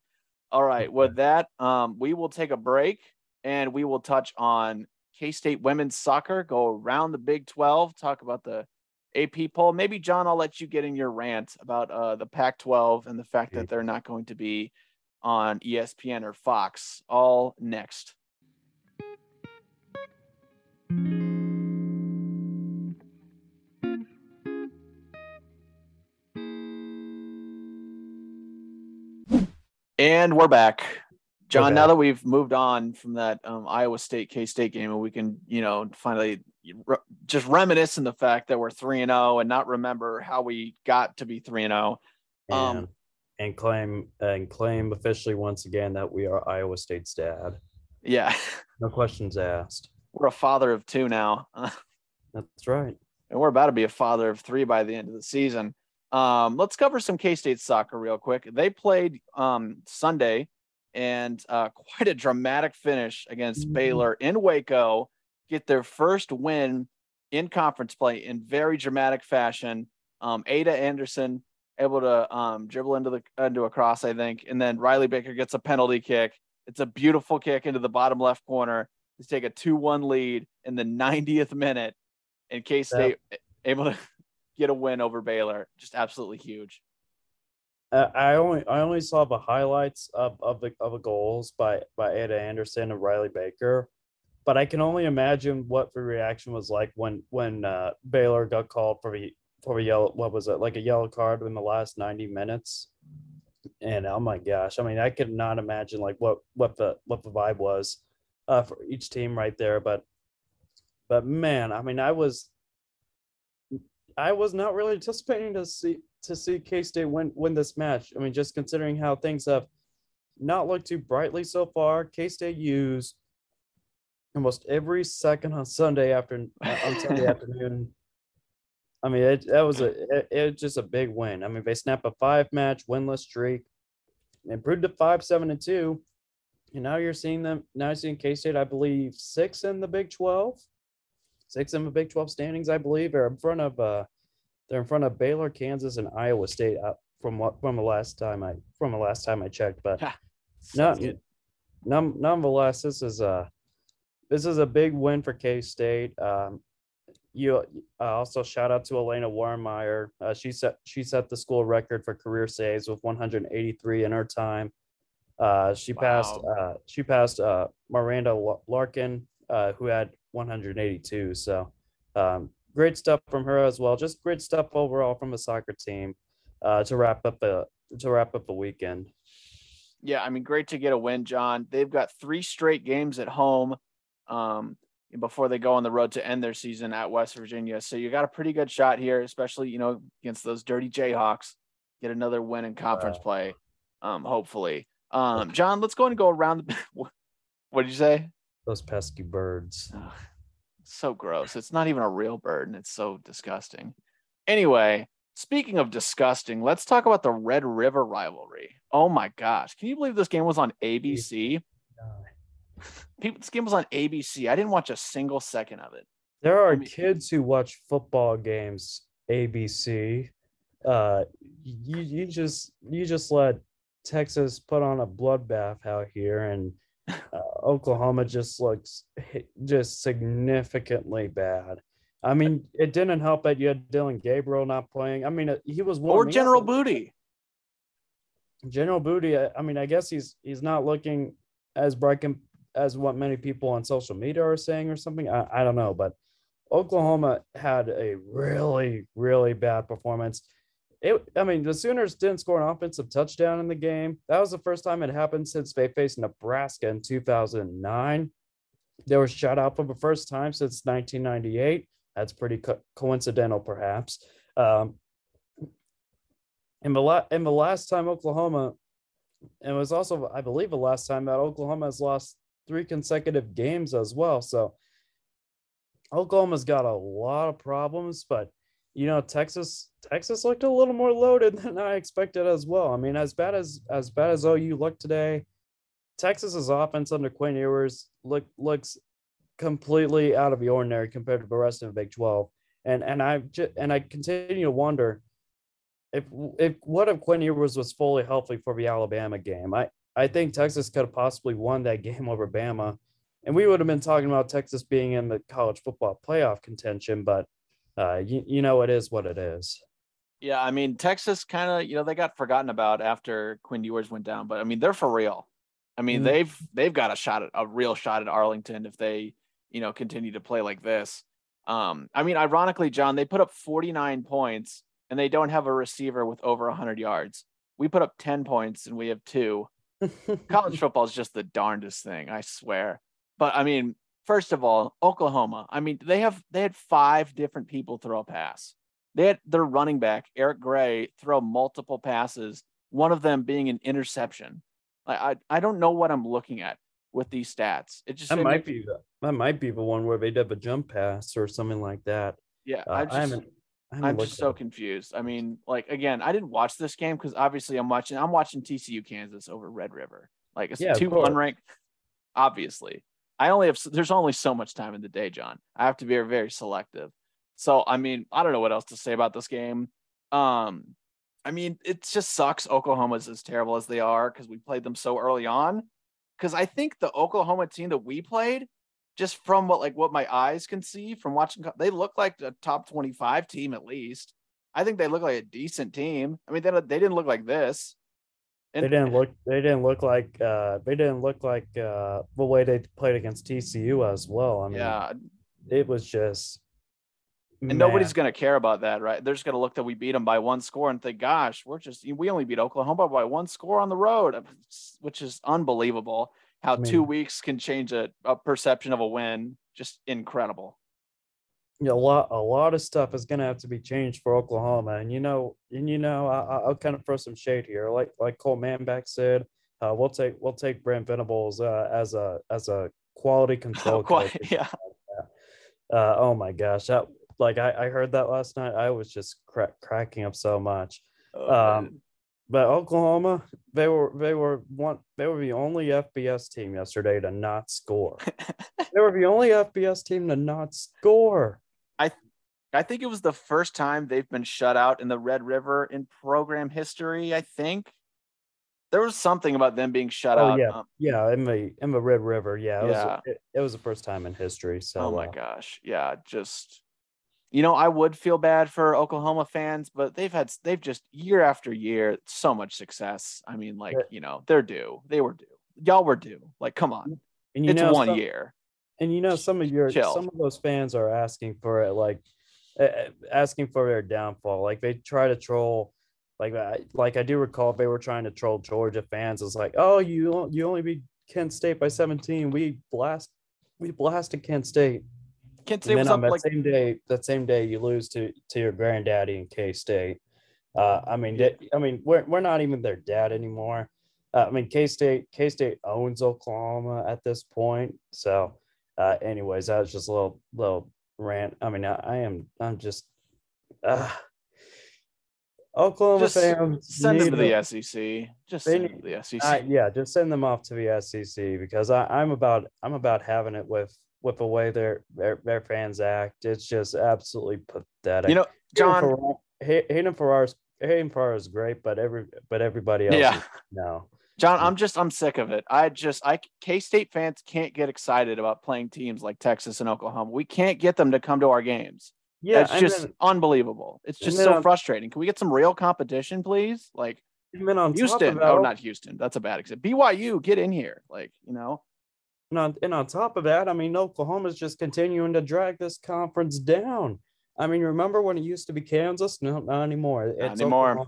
All right, with that, um, we will take a break and we will touch on K State women's soccer. Go around the Big Twelve, talk about the AP poll. Maybe Jon, I'll let you get in your rant about uh, the Pac-12 and the fact that they're not going to be on ESPN or Fox. All next. And we're back. Jon, now that we've moved on from that um, Iowa State K State game, and we can, you know, finally re- just reminisce in the fact that we're three and zero, oh and not remember how we got to be three and zero, oh. um, and claim and claim officially once again that we are Iowa State's dad. Yeah, no questions asked. We're a father of two now. That's right, and we're about to be a father of three by the end of the season. Um, let's cover some K State soccer real quick. They played um, Sunday and uh, quite a dramatic finish against mm-hmm. Baylor in Waco, get their first win in conference play in very dramatic fashion. Um, Ada Anderson able to um, dribble into the into a cross, I think, and then Riley Baker gets a penalty kick. It's a beautiful kick into the bottom left corner to take a 2-1 lead in the 90th minute. In K State able to get a win over Baylor. Just absolutely huge. I only I only saw the highlights of, of the of the goals by by Ada Anderson and Riley Baker, but I can only imagine what the reaction was like when when uh, Baylor got called for the for a yellow what was it like a yellow card in the last ninety minutes, and oh my gosh, I mean I could not imagine like what what the what the vibe was uh, for each team right there, but but man, I mean I was I was not really anticipating to see to see K State win win this match. I mean, just considering how things have not looked too brightly so far, K State used almost every second on Sunday after on Sunday afternoon. I mean, it that was a it, it just a big win. I mean, they snapped a five match winless streak, improved to five seven and two, and now you're seeing them. Now you're seeing K State, I believe, six in the Big Twelve six in the Big 12 standings, I believe, They're in front of uh, they're in front of Baylor, Kansas, and Iowa State. Uh, from what from the last time I from the last time I checked, but no, none, nonetheless, this is a this is a big win for K State. Um, you uh, also shout out to Elena Warmeyer. Uh, she set she set the school record for career saves with 183 in her time. Uh, she wow. passed uh, she passed uh, Miranda Larkin, uh, who had 182. So um, great stuff from her as well. Just great stuff overall from the soccer team uh, to wrap up the to wrap up the weekend. Yeah, I mean, great to get a win, Jon. They've got three straight games at home um, before they go on the road to end their season at West Virginia. So you got a pretty good shot here, especially you know against those dirty Jayhawks. Get another win in conference wow. play, um, hopefully. Um, Jon, let's go and go around. The, what did you say? Those pesky birds. So gross. It's not even a real bird and it's so disgusting. Anyway, speaking of disgusting, let's talk about the Red River rivalry. Oh my gosh. Can you believe this game was on ABC? People, this game was on ABC. I didn't watch a single second of it. There are I mean, kids who watch football games ABC. Uh, you you just you just let Texas put on a bloodbath out here and uh, Oklahoma just looks just significantly bad. I mean, it didn't help that you had Dillon Gabriel not playing. I mean, he was or General Booty. General Booty. I mean, I guess he's he's not looking as bright as what many people on social media are saying or something. I, I don't know, but Oklahoma had a really really bad performance it, I mean, the Sooners didn't score an offensive touchdown in the game. That was the first time it happened since they faced Nebraska in 2009. They were shut out for the first time since 1998. That's pretty co- coincidental, perhaps. Um, the, la- and the last time Oklahoma, and it was also, I believe, the last time that Oklahoma has lost three consecutive games as well. So Oklahoma's got a lot of problems, but you know, Texas Texas looked a little more loaded than I expected as well. I mean, as bad as as bad as OU looked today, Texas's offense under Quinn Ewers look looks completely out of the ordinary compared to the rest of the Big 12. And and I just and I continue to wonder if if what if Quinn Ewers was fully healthy for the Alabama game? I I think Texas could have possibly won that game over Bama, and we would have been talking about Texas being in the college football playoff contention. But uh, you you know it is what it is. Yeah, I mean Texas kind of you know they got forgotten about after Quinn Ewers went down, but I mean they're for real. I mean mm they've they've got a shot at a real shot at Arlington if they you know continue to play like this. Um, I mean, ironically, Jon, they put up 49 points and they don't have a receiver with over 100 yards. We put up 10 points and we have two. College football is just the darndest thing, I swear. But I mean, first of all, Oklahoma. I mean, they have they had five different people throw a pass. They had their running back Eric Gray throw multiple passes, one of them being an interception. I I, I don't know what I'm looking at with these stats. It just that might be the, that might be the one where they did a jump pass or something like that. Yeah, uh, I just, I haven't I'm just so confused. I mean, like again, I didn't watch this game because obviously I'm watching. I'm watching TCU Kansas over Red River. Like it's yeah, two unranked. Obviously, I only have. There's only so much time in the day, Jon. I have to be very selective. So I mean, I don't know what else to say about this game. Um, I mean, it just sucks. Oklahoma's as terrible as they are because we played them so early on. Because I think the Oklahoma team that we played just from what like what my eyes can see from watching they look like a top 25 team at least i think they look like a decent team i mean they, they didn't look like this and, they didn't look they didn't look like uh they didn't look like uh the way they played against tcu as well i mean yeah it was just and man. nobody's going to care about that right they're just going to look that we beat them by one score and think gosh we're just we only beat oklahoma by one score on the road which is unbelievable how I mean, two weeks can change a, a perception of a win. Just incredible. A lot, a lot of stuff is going to have to be changed for Oklahoma, and you know, and you know, I, will kind of throw some shade here, like like Cole Manbeck said, uh, we'll take we'll take Brent Venables uh, as a as a quality control coach. yeah. Uh, oh my gosh, that like I, I heard that last night. I was just cra- cracking up so much. Oh, um, but Oklahoma, they were they were one they were the only FBS team yesterday to not score. they were the only FBS team to not score. I think it was the first time they've been shut out in the Red River in program history. I think there was something about them being shut oh, out. Yeah, um, yeah, in the in the Red River. Yeah, it yeah. was it, it, was the first time in history. So, oh my uh, gosh, yeah, just you know, I would feel bad for Oklahoma fans, but they've had they've just year after year so much success. I mean, like you know, they're due. They were due. Y'all were due. Like, come on. And you it's know, one some, year. And you know, some of your Chill. some of those fans are asking for it, like asking for their downfall. Like they try to troll. Like I, like I do recall they were trying to troll Georgia fans. It's like, oh, you you only beat Kent State by 17. We blast we blasted Kent State. Kent State was up that like same day. That same day, you lose to to your granddaddy in K State. Uh, I mean, I mean, we're we're not even their dad anymore. Uh, I mean, K State K State owns Oklahoma at this point. So, uh, anyways, that was just a little little rant. I mean, I, I am I'm just. Uh, Oklahoma just fans send them to the SEC. Just send them to the SEC. yeah, just send them off to the SEC because I, I'm about I'm about having it with with the way their their, their fans act. It's just absolutely pathetic. You know, Jon Hayden Ferrar's Hayden Ferrar is great, but every but everybody else, yeah, no. Jon, I'm just I'm sick of it. I just I K State fans can't get excited about playing teams like Texas and Oklahoma. We can't get them to come to our games. Yeah, it's just then, unbelievable. It's just so on, frustrating. Can we get some real competition, please? Like Houston. That, oh, not Houston. That's a bad example. BYU, get in here. Like you know. And on, and on top of that, I mean, Oklahoma's just continuing to drag this conference down. I mean, remember when it used to be Kansas? No, not anymore. It's not anymore.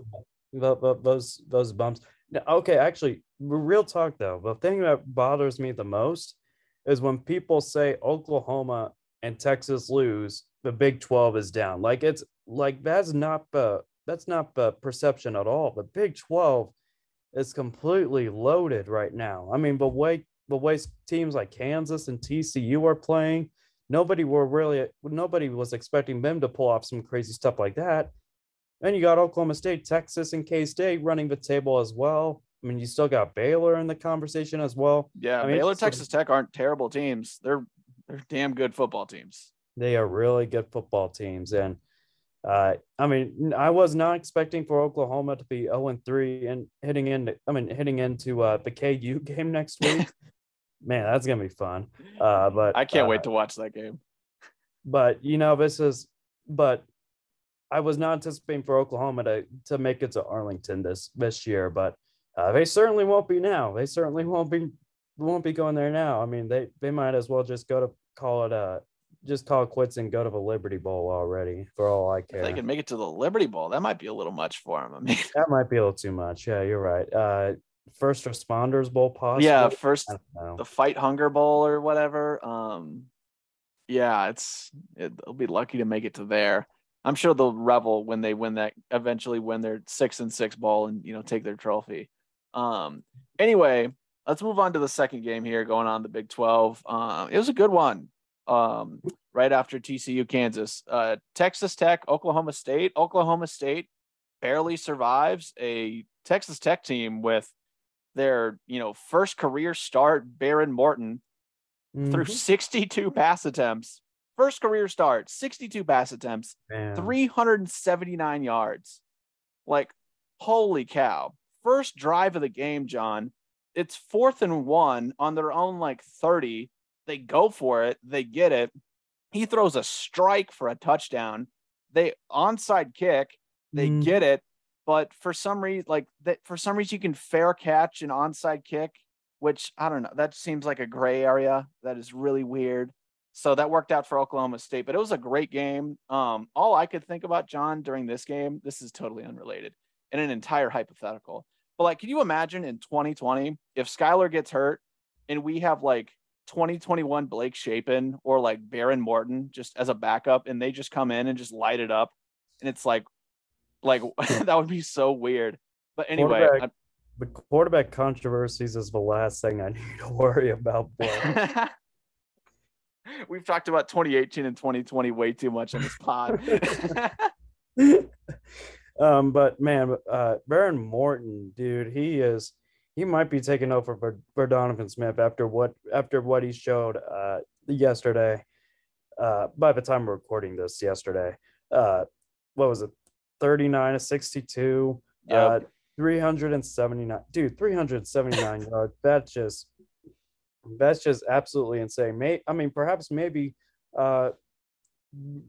Those those bumps. Okay, actually, real talk though. The thing that bothers me the most is when people say Oklahoma and Texas lose, the Big Twelve is down. Like it's like that's not the that's not the perception at all. The Big Twelve is completely loaded right now. I mean, the way the way teams like Kansas and TCU are playing, nobody were really nobody was expecting them to pull off some crazy stuff like that. And you got Oklahoma State, Texas, and K State running the table as well. I mean, you still got Baylor in the conversation as well. Yeah, I mean, Baylor, Texas Tech aren't terrible teams. They're they're damn good football teams. They are really good football teams, and uh, I mean, I was not expecting for Oklahoma to be 0 and 3 and hitting into I mean, hitting into uh, the KU game next week. Man, that's gonna be fun. Uh, but I can't uh, wait to watch that game. But you know, this is. But I was not anticipating for Oklahoma to to make it to Arlington this this year, but uh, they certainly won't be now. They certainly won't be won't be going there now. I mean, they they might as well just go to call it a just call it quits and go to the Liberty Bowl already. For all I care, If they can make it to the Liberty Bowl, that might be a little much for them. I mean, that might be a little too much. Yeah, you're right. Uh, first responders bowl, possibly. yeah, first I don't know. the Fight Hunger Bowl or whatever. Um, yeah, it's it, they'll be lucky to make it to there. I'm sure they'll revel when they win that eventually win their six and six ball and you know take their trophy. Um, anyway, let's move on to the second game here going on the Big 12. Um, it was a good one. Um, right after TCU Kansas, uh, Texas Tech, Oklahoma State. Oklahoma State barely survives a Texas Tech team with their you know first career start Behren Morton through Mhm. 62 pass attempts. First career start, 62 pass attempts, Man. 379 yards. Like, holy cow. First drive of the game, Jon. It's fourth and one on their own, like 30. They go for it, they get it. He throws a strike for a touchdown. They onside kick, they Mhm. get it. But for some reason, like that, for some reason, you can fair catch an onside kick, which I don't know. That seems like a gray area. That is really weird. So that worked out for Oklahoma State, but it was a great game. Um, all I could think about, Jon, during this game, this is totally unrelated and an entire hypothetical. But like, can you imagine in 2020 if Skylar gets hurt and we have like 2021 Blake Shapen or like Behren Morton just as a backup and they just come in and just light it up and it's like, like that would be so weird. But anyway, Quarterback- the quarterback controversies is the last thing I need to worry about. We've talked about 2018 and 2020 way too much on this pod. um, but man, uh, Behren Morton, dude, he is he might be taking over for, for Donovan Smith after what after what he showed uh yesterday. Uh, by the time we're recording this yesterday, uh, what was it, thirty nine to sixty two, uh, Yep. three hundred and seventy nine, dude, three hundred seventy nine yards. That's just that's just absolutely insane. May I mean, perhaps maybe uh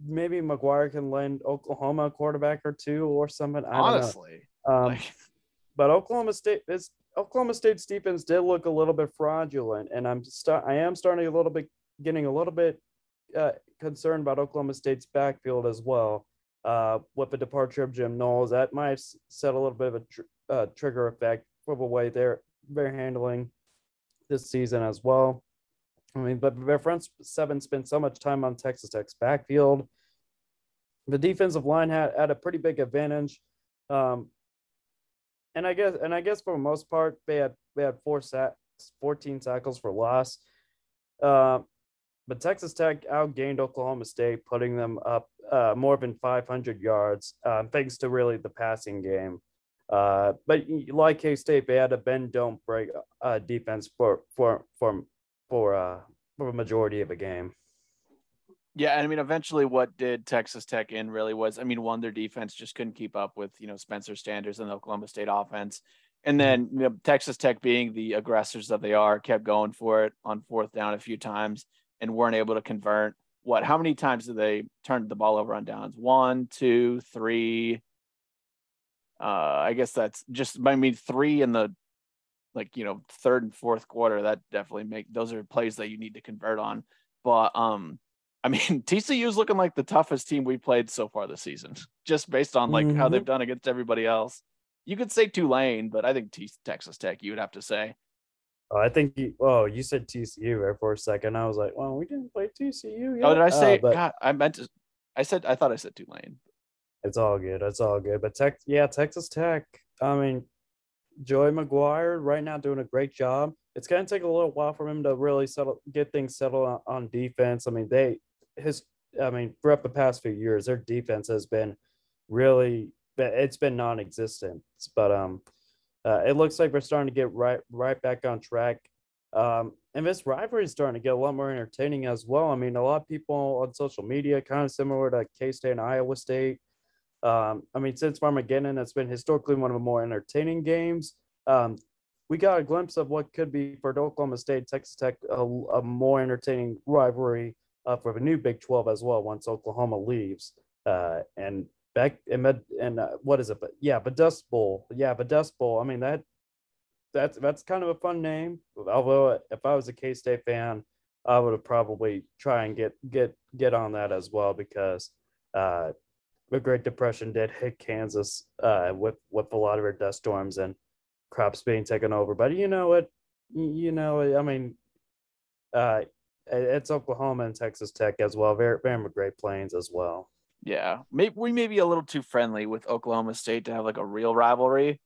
maybe McGuire can lend Oklahoma a quarterback or two or something. I don't Honestly, know. Um, like, but Oklahoma State is Oklahoma State's defense did look a little bit fraudulent, and I'm st- I am starting a little bit getting a little bit uh, concerned about Oklahoma State's backfield as well. Uh, with the departure of Jim Knowles, that might set a little bit of a tr- uh, trigger effect for the way they're they're handling this season as well. I mean, but their front seven spent so much time on Texas Tech's backfield. The defensive line had, had a pretty big advantage. Um, and I guess and I guess for the most part they had they had four sacks, 14 tackles for loss. Uh, but Texas Tech outgained Oklahoma State, putting them up uh, more than 500 yards, uh, thanks to really the passing game. Uh, but like K State, they had a bend don't break uh, defense for for for for uh, for a majority of the game. yeah, and I mean, eventually, what did Texas Tech in really was, I mean, one, their defense just couldn't keep up with you know Spencer Sanders and the Oklahoma State offense, and then you know, Texas Tech, being the aggressors that they are, kept going for it on fourth down a few times and weren't able to convert. What? How many times did they turn the ball over on downs? One, two, three. Uh, I guess that's just. I mean, three in the like you know third and fourth quarter. That definitely make those are plays that you need to convert on. But um, I mean, TCU is looking like the toughest team we played so far this season, just based on like how Mhm. they've done against everybody else. You could say Tulane, but I think T- Texas Tech. You would have to say. Oh, I think you, oh you said TCU there for a second. I was like, well, we didn't play TCU. Yet. Oh, did I Uh, say? but- God, I meant to. I said. I thought I said Tulane. It's all good. It's all good. But Tech, yeah, Texas Tech. I mean, Joey McGuire right now doing a great job. It's gonna take a little while for him to really settle, get things settled on, on defense. I mean, they his. I mean, throughout the past few years, their defense has been really. It's been non-existent. But um, uh, it looks like we're starting to get right right back on track. Um, and this rivalry is starting to get a lot more entertaining as well. I mean, a lot of people on social media, kind of similar to K State and Iowa State. Um, I mean, since Farmageddon, it's been historically one of the more entertaining games. Um, we got a glimpse of what could be for Oklahoma State, Texas Tech, a, a more entertaining rivalry uh, for the new Big 12 as well once Oklahoma leaves. Uh, and back and and uh, what is it? But yeah, but Dust Bowl, yeah, but Dust Bowl. I mean that that's that's kind of a fun name. Although if I was a K State fan, I would have probably try and get get get on that as well because uh, the Great Depression did hit Kansas uh, with with a lot of their dust storms and crops being taken over. But you know what? You know, I mean, uh, it's Oklahoma and Texas Tech as well. Very, very Great Plains as well. Yeah, maybe we may be a little too friendly with Oklahoma State to have like a real rivalry.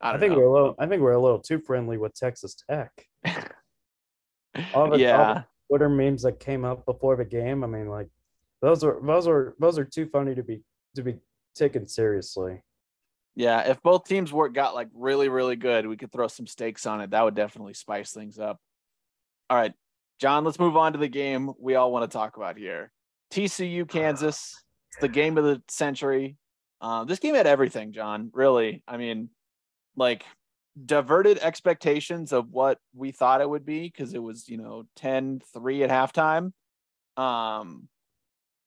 I, I think know. we're a little. I think we're a little too friendly with Texas Tech. all the, yeah. All the Twitter memes that came up before the game. I mean, like those are those are those are too funny to be to be taken seriously. Yeah, if both teams were got like really really good, we could throw some stakes on it. That would definitely spice things up. All right, Jon, let's move on to the game we all want to talk about here. TCU Kansas. It's the game of the century. Uh, this game had everything, Jon. Really, I mean, like diverted expectations of what we thought it would be because it was you know 10-3 at halftime. Um,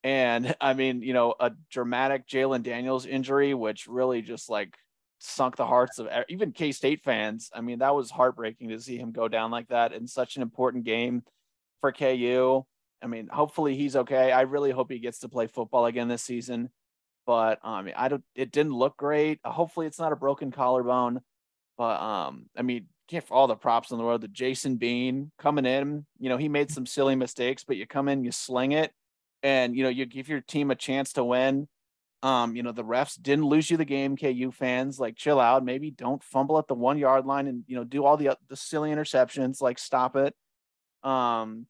and I mean, you know, a dramatic Jalon Daniels injury, which really just like sunk the hearts of even K State fans. I mean, that was heartbreaking to see him go down like that in such an important game for KU. I mean, hopefully he's okay. I really hope he gets to play football again this season. But um, I mean, I don't. It didn't look great. Hopefully, it's not a broken collarbone. But um, I mean, give all the props in the world to Jason Bean coming in. You know, he made some silly mistakes, but you come in, you sling it, and you know, you give your team a chance to win. Um, you know, the refs didn't lose you the game, KU fans. Like, chill out. Maybe don't fumble at the one yard line and you know do all the the silly interceptions. Like, stop it. Um,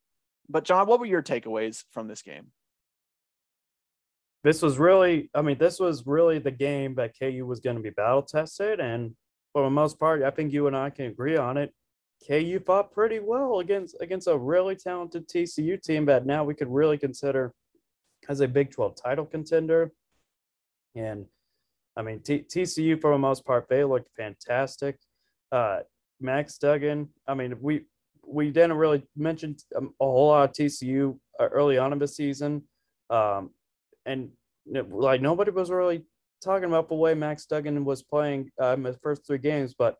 but Jon, what were your takeaways from this game? This was really, I mean, this was really the game that KU was going to be battle tested, and for the most part, I think you and I can agree on it. KU fought pretty well against against a really talented TCU team that now we could really consider as a Big 12 title contender. And I mean, T- TCU for the most part, they looked fantastic. Uh, Max Duggan, I mean, we we didn't really mention um, a whole lot of TCU uh, early on in the season, um, and like nobody was really talking about the way Max Duggan was playing um, his first three games, but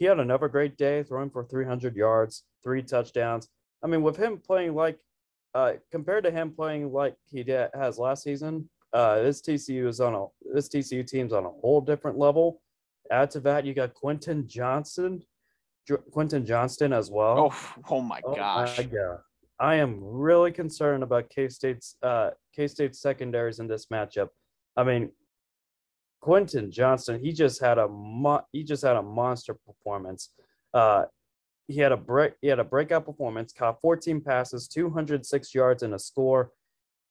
he had another great day, throwing for 300 yards, three touchdowns. I mean, with him playing like uh, compared to him playing like he did, has last season, uh, this TCU is on a this TCU team's on a whole different level. Add to that, you got Quentin Johnson, Quentin Johnston as well. Oh, oh my oh gosh. My God. I am really concerned about K State's uh, K State's secondaries in this matchup. I mean, Quentin Johnston, he just had a mo- he just had a monster performance. Uh, he had a break he had a breakout performance, caught 14 passes, 206 yards, and a score.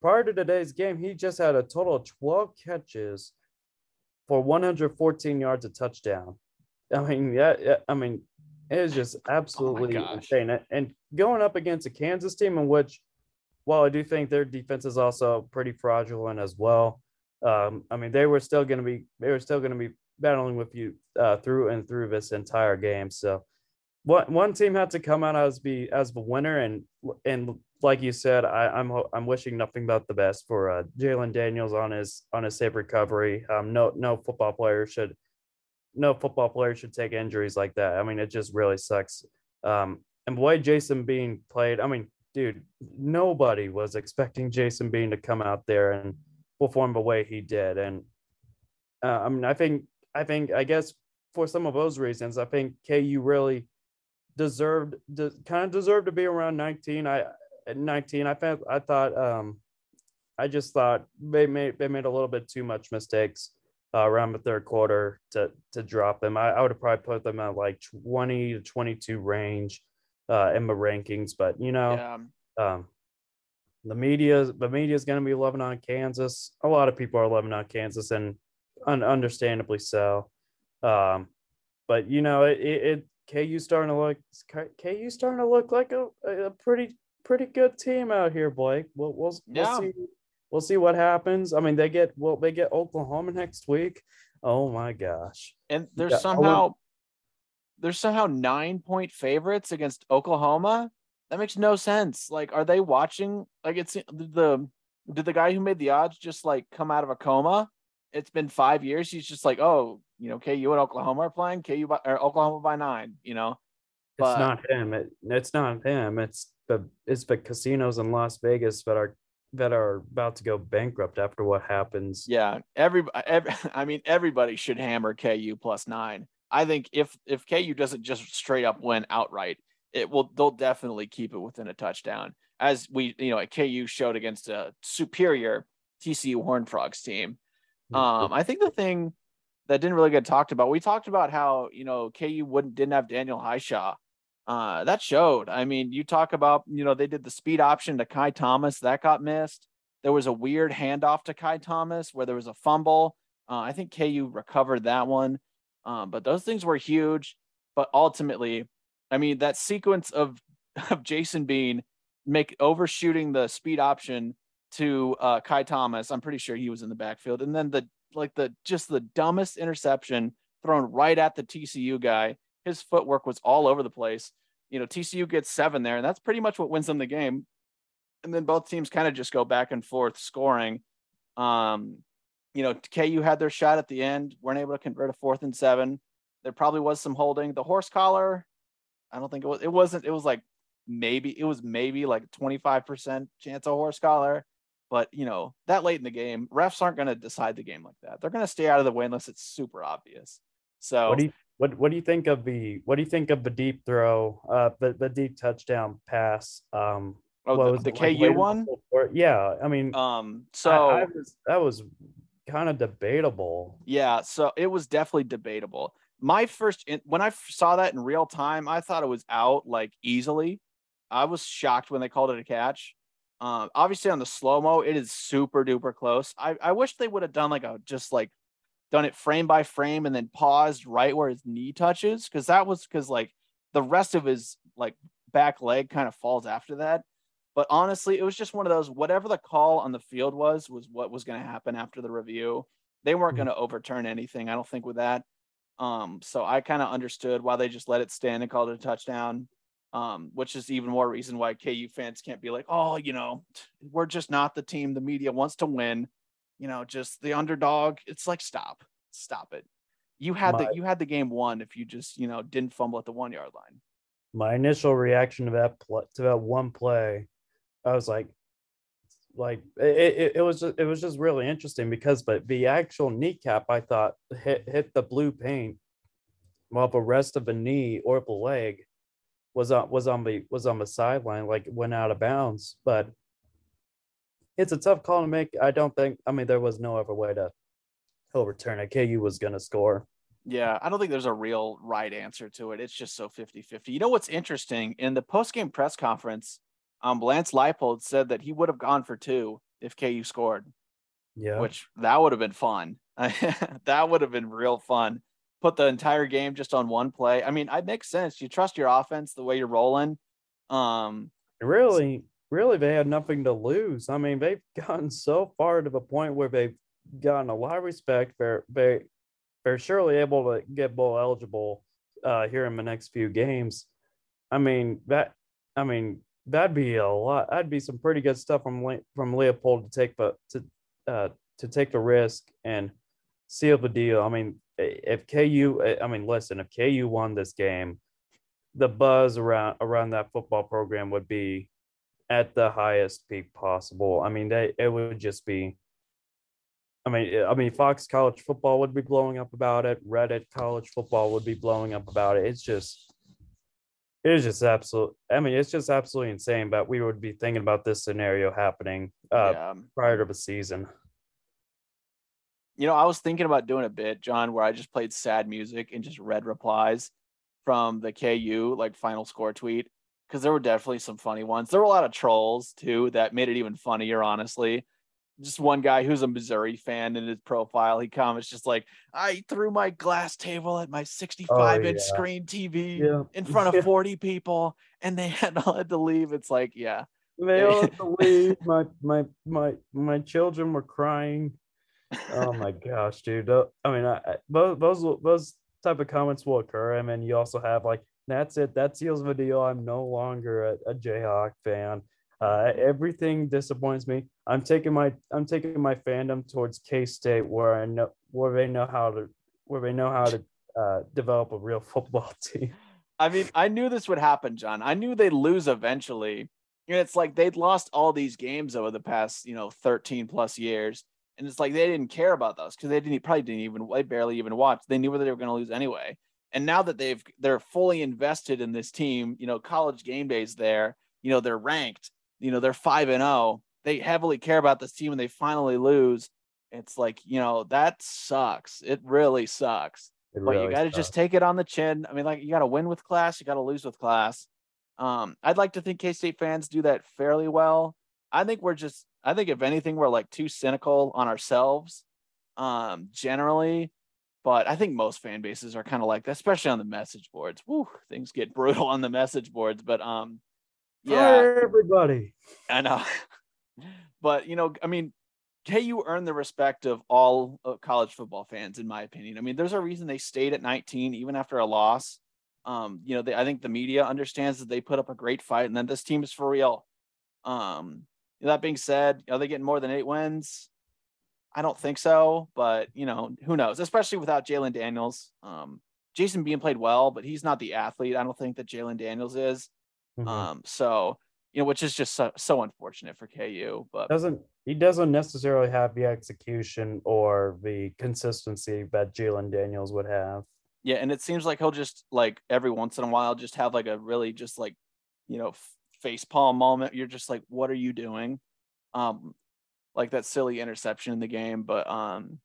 Prior to today's game, he just had a total of 12 catches for 114 yards, a touchdown. I mean, yeah, yeah I mean, it is just oh absolutely oh insane. And going up against a Kansas team in which, while I do think their defense is also pretty fraudulent as well, um, I mean they were still going to be they were still going to be battling with you uh, through and through this entire game. So, one one team had to come out as be as the winner, and and like you said, I, I'm I'm wishing nothing but the best for uh, Jalon Daniels on his on his safe recovery. Um, no no football player should no football player should take injuries like that. I mean, it just really sucks. Um, and way Jason Bean played, I mean, dude, nobody was expecting Jason Bean to come out there and perform the way he did. And uh, I mean, I think, I think, I guess for some of those reasons, I think KU really deserved, de- kind of deserved to be around 19. I, at 19, I felt, I thought, um, I just thought they made, they made a little bit too much mistakes uh, around the third quarter to to drop them. I, I would have probably put them at like 20 to 22 range uh, in the rankings, but you know, yeah. um, the media the media is going to be loving on Kansas. A lot of people are loving on Kansas, and un- understandably so. Um, but you know, it, it, KU starting to look KU starting to look like a, a pretty pretty good team out here, Blake. We'll we'll, Yeah. we'll see we'll see what happens. I mean, they get well, they get Oklahoma next week. Oh my gosh. And they're Yeah, somehow they're somehow nine point favorites against Oklahoma. That makes no sense. Like, are they watching? Like, it's the did the guy who made the odds just like come out of a coma? It's been five years. He's just like, oh, you know, KU and Oklahoma are playing. KU by, or Oklahoma by nine. You know, But- it's not him. It, it's not him. It's the it's the casinos in Las Vegas that are that are about to go bankrupt after what happens. Yeah, every, every I mean everybody should hammer KU plus 9. I think if if KU doesn't just straight up win outright, it will they'll definitely keep it within a touchdown. As we, you know, at KU showed against a superior TCU Horned Frogs team. Um, I think the thing that didn't really get talked about, we talked about how, you know, KU wouldn't didn't have Daniel Hishaw. Uh, that showed. I mean, you talk about, you know, they did the speed option to Ky Thomas, that got missed. There was a weird handoff to Ky Thomas where there was a fumble. Uh, I think KU recovered that one. Um, but those things were huge. But ultimately, I mean, that sequence of of Jason Bean make overshooting the speed option to uh, Ky Thomas. I'm pretty sure he was in the backfield, and then the like the just the dumbest interception thrown right at the TCU guy. His footwork was all over the place. You know, TCU gets seven there, and that's pretty much what wins them the game. And then both teams kind of just go back and forth scoring. Um, you know, KU had their shot at the end, weren't able to convert a fourth and seven. There probably was some holding. The horse collar, I don't think it was. It wasn't. It was like maybe it was maybe like 25% chance of horse collar. But you know, that late in the game, refs aren't going to decide the game like that. They're going to stay out of the way unless it's super obvious. So What do you what what do you think of the what do you think of the deep throw, uh the, the deep touchdown pass? Um oh, what the, was the it, like, KU later one. before- Yeah, I mean Um, I- so I was, that was kind of debatable. Yeah, so it was definitely debatable. My first in, when I saw that in real time, I thought it was out like easily. I was shocked when they called it a catch. Um, obviously on the slow mo, it is super duper close. I, I wish they would have done like a just like done it frame by frame and then paused right where his knee touches because that was because like the rest of his like back leg kind of falls after that. But honestly, it was just one of those whatever the call on the field was was what was going to happen after the review. They weren't Mhm. going to overturn anything, I don't think, with that. Um, so I kind of understood why they just let it stand and called it a touchdown. Um, which is even more reason why KU fans can't be like, oh, you know, we're just not the team the media wants to win. You know, just the underdog. It's like stop, stop it. You had My- the you had the game won if you just you know didn't fumble at the one yard line. My initial reaction to that pl- to that one play, I was like like it, it, was just, it was just really interesting because but the actual kneecap I thought hit hit the blue paint while the rest of the knee or the leg was on was on the was on the sideline like went out of bounds but it's a tough call to make i don't think i mean there was no other way to overturn it ku was going to score Yeah, I don't think there's a real right answer to it. It's just so 50 50. You know what's interesting? In the post game press conference, um, Lance Leipold said that he would have gone for two if KU scored, yeah which that would have been fun. that would have been real fun. Put the entire game just on one play. I mean, it makes sense. You trust your offense the way you're rolling. Um, really really they had nothing to lose i mean they've gotten so far to the point where they've gotten a lot of respect they're they they're surely able to get bowl eligible uh here in the next few games i mean that i mean that'd be a lot that'd be some pretty good stuff from Le- from Leipold to take the to uh to take the risk and seal the deal i mean if ku i mean listen if ku won this game the buzz around around that football program would be at the highest peak possible. I mean, they it would just be. I mean, I mean, Fox College football would be blowing up about it. Reddit College football would be blowing up about it. It's just, it is just absolute. I mean, it's just absolutely insane. But we would be thinking about this scenario happening uh, yeah. prior to the season. You know, I was thinking about doing a bit, Jon, where I just played sad music and just read replies from the KU like final score tweet because there were definitely some funny ones. There were a lot of trolls too that made it even funnier, honestly. Just one guy who's a Missouri fan in his profile. He comments just like, I threw my glass table at my 65 oh, inch yeah. screen TV yeah. in front of 40 people and they had all had to leave. It's like, yeah. They all had to leave. My my my my children were crying. Oh my gosh, dude. I mean, I, those those those type of comments will occur. I mean, you also have like, that's it. That seals the deal. I'm no longer a, a Jayhawk fan. Uh, everything disappoints me. I'm taking my I'm taking my fandom towards K State, where I know where they know how to where they know how to uh, develop a real football team. I mean, I knew this would happen, Jon. I knew they'd lose eventually. It's like they'd lost all these games over the past, you know, 13 plus years. And it's like they didn't care about those because they didn't probably didn't even they barely even watch. They knew whether they were going to lose anyway. And now that they've they're fully invested in this team, you know, college game days there, you know, they're ranked you know, they're five and oh. They heavily care about this team and they finally lose. It's like, you know, that sucks. It really sucks. It but really you got to just take it on the chin. I mean, like you got to win with class, you got to lose with class. Um, I'd like to think K State fans do that fairly well. I think we're just, I think if anything, we're like too cynical on ourselves, um, generally. But I think most fan bases are kind of like that, especially on the message boards. Woo, things get brutal on the message boards. But um, yeah, For everybody. I know, but you know, I mean, KU earned the respect of all college football fans, in my opinion. I mean, there's a reason they stayed at 19 even after a loss. Um, you know, they, I think the media understands that they put up a great fight, and then this team is for real. Um, that being said, are they getting more than eight wins? I don't think so, but you know, who knows? Especially without Jalon Daniels. Um, Jason Bean played well, but he's not the athlete. I don't think that Jalon Daniels is. Mm-hmm. Um, so you know, which is just so, so unfortunate for KU. But doesn't he doesn't necessarily have the execution or the consistency that Jalon Daniels would have. Yeah, and it seems like he'll just like every once in a while just have like a really just like you know face palm moment. You're just like, what are you doing? Um, like that silly interception in the game, but um,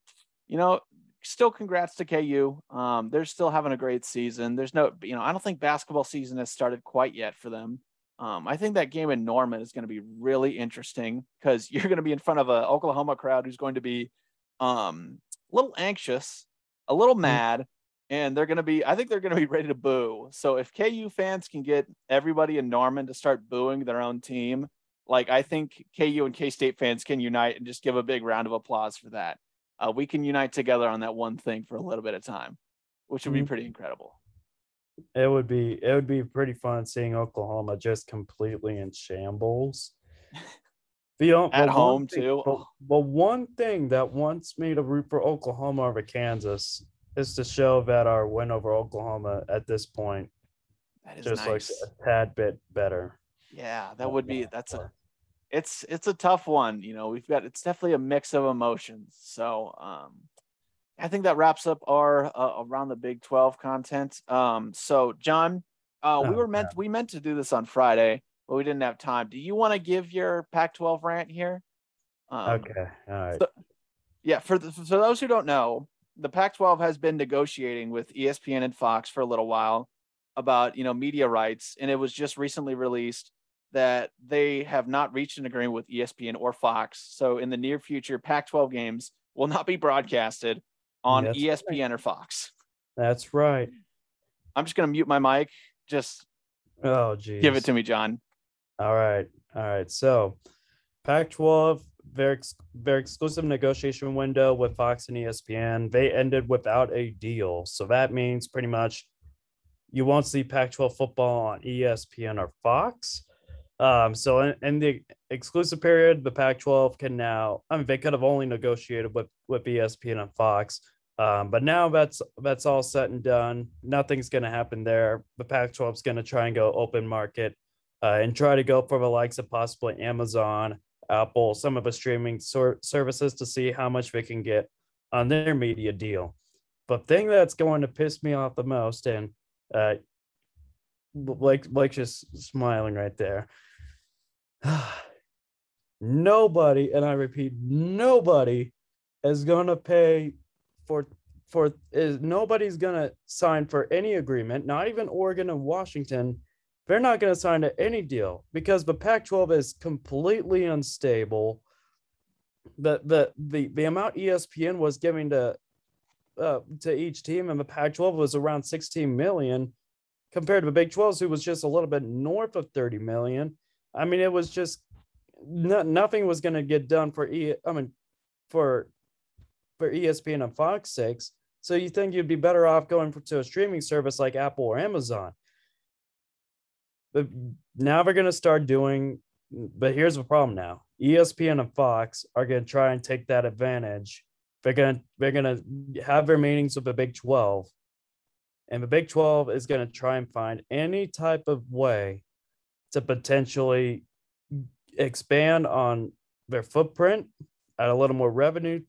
you know, still congrats to KU. Um, they're still having a great season. There's no, you know, I don't think basketball season has started quite yet for them. Um, I think that game in Norman is going to be really interesting because you're going to be in front of a Oklahoma crowd who's going to be um, a little anxious, a little mm-hmm. mad, and they're going to be, I think they're going to be ready to boo. So if KU fans can get everybody in Norman to start booing their own team, like I think KU and K State fans can unite and just give a big round of applause for that uh, we can unite together on that one thing for a little bit of time, which would be mm-hmm. pretty incredible. It would be it would be pretty fun seeing Oklahoma just completely in shambles. The, At home thing, too. But, but one thing that wants me to root for Oklahoma over Kansas is to show that our win over Oklahoma at this point just nice. like a tad bit better. Yeah, that would be that's a it's it's a tough one. You know, we've got it's definitely a mix of emotions. So um, I think that wraps up our uh, around the Big Twelve content. Um, so Jon, uh, oh, we were meant yeah. we meant to do this on Friday, but we didn't have time. Do you want to give your Pac-12 rant here? Um, okay, all right. So, yeah, for the, for those who don't know, the Pac-12 has been negotiating with ESPN and Fox for a little while about you know media rights, and it was just recently released that they have not reached an agreement with ESPN or Fox. So in the near future, Pac 12 games will not be broadcasted on That's ESPN right. or Fox. That's right. I'm just going to mute my mic. Just oh, geez. give it to me, Jon. All right. All right. So Pac 12, very, very exclusive negotiation window with Fox and ESPN. They ended without a deal. So that means pretty much you won't see Pac 12 football on ESPN or Fox. Um, so in, in, the exclusive period, the Pac-12 can now. I mean, they could have only negotiated with with ESPN and Fox, um, but now that's that's all set and done. Nothing's going to happen there. The Pac-12 is going to try and go open market uh, and try to go for the likes of possibly Amazon, Apple, some of the streaming sor- services to see how much they can get on their media deal. But thing that's going to piss me off the most, and uh, like like just smiling right there nobody, and I repeat, nobody is gonna pay for for is nobody's gonna sign for any agreement, not even Oregon and Washington. They're not gonna sign to any deal because the Pac-12 is completely unstable. the the the the amount ESPN was giving to uh, to each team in the Pac-12 was around 16 million, compared to the Big 12, who was just a little bit north of 30 million. I mean, it was just no, nothing was going to get done for E. I mean, for for ESPN and Fox six. So you think you'd be better off going for, to a streaming service like Apple or Amazon? But now they're going to start doing. But here's the problem now: ESPN and Fox are going to try and take that advantage. They're going to they're going to have their meetings with the Big Twelve, and the Big Twelve is going to try and find any type of way to potentially expand on their footprint, add a little more revenue,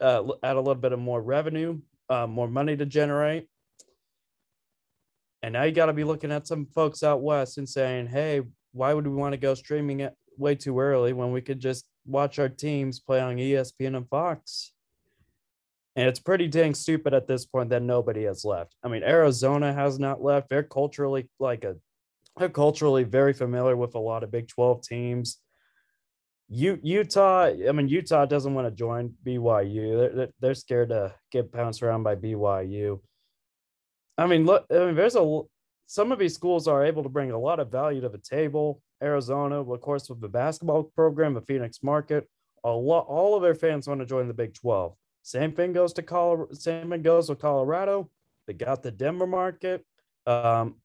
uh, add a little bit of more revenue, uh, more money to generate. And now you got to be looking at some folks out west and saying, hey, why would we want to go streaming it way too early when we could just watch our teams play on ESPN and Fox? And it's pretty dang stupid at this point that nobody has left. I mean, Arizona has not left. They're culturally like a they're culturally very familiar with a lot of Big 12 teams. U, Utah, I mean, Utah doesn't want to join BYU. They're, they're scared to get pounced around by BYU. I mean, look, I mean, there's a some of these schools are able to bring a lot of value to the table. Arizona, of course, with the basketball program, the Phoenix market, a lot, all of their fans want to join the Big 12. Same thing goes to Colorado. Same thing goes with Colorado. They got the Denver market. Um,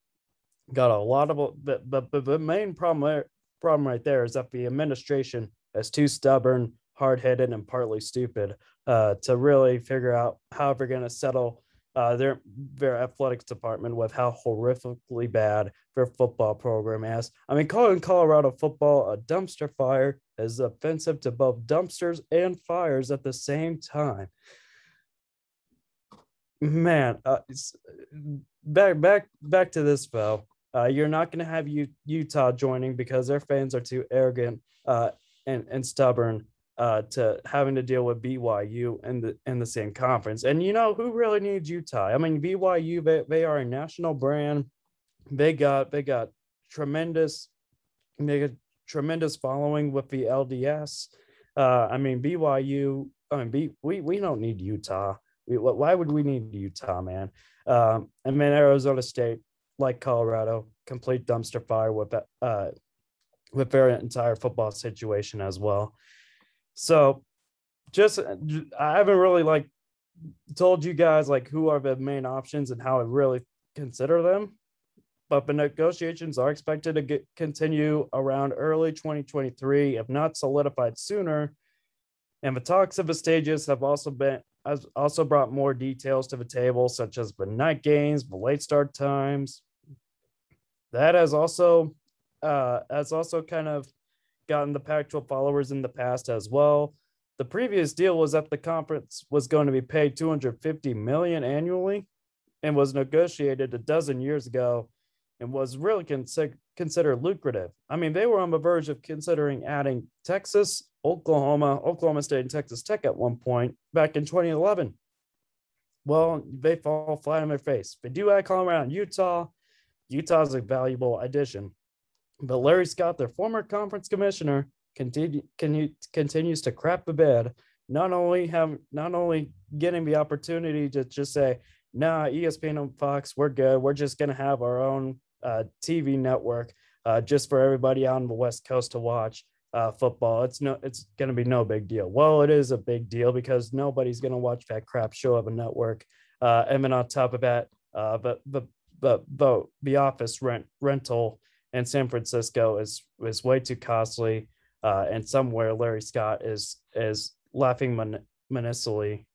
got a lot of but but, but the main problem problem right there is that the administration is too stubborn hard-headed and partly stupid uh, to really figure out how they're going to settle uh, their their athletics department with how horrifically bad their football program is. I mean, calling Colorado football a dumpster fire is offensive to both dumpsters and fires at the same time. Man, uh, back back back to this though. Uh, you're not going to have U- Utah joining because their fans are too arrogant uh, and, and stubborn uh, to having to deal with BYU in the in the same conference. And you know who really needs Utah? I mean, BYU they, they are a national brand. They got they got tremendous they got tremendous following with the LDS. Uh, I mean BYU. I mean B, we we don't need Utah. We, why would we need Utah, man? Um, and then Arizona State like Colorado, complete dumpster fire with uh, with their entire football situation as well. So, just I haven't really like told you guys like who are the main options and how I really consider them. But the negotiations are expected to get, continue around early 2023, if not solidified sooner. And the talks of the stages have also been has also brought more details to the table, such as the night games, the late start times. That has also uh, has also kind of gotten the Pac-12 followers in the past as well. The previous deal was that the conference was going to be paid 250 million annually, and was negotiated a dozen years ago, and was really considered lucrative. I mean, they were on the verge of considering adding Texas, Oklahoma, Oklahoma State, and Texas Tech at one point back in 2011. Well, they fall flat on their face. They do add Colorado and Utah. Utah's a valuable addition. But Larry Scott, their former conference commissioner, continue, continue, continues to crap the bed. Not only have not only getting the opportunity to just say, "Nah, ESPN and Fox, we're good. We're just gonna have our own TV network uh, just for everybody on the West Coast to watch." uh, football. It's no, it's going to be no big deal. Well, it is a big deal because nobody's going to watch that crap show of a network. Uh, and then on top of that, uh, but the the the the office rent rental in San Francisco is is way too costly. Uh, and somewhere Larry Scott is is laughing man, menacingly.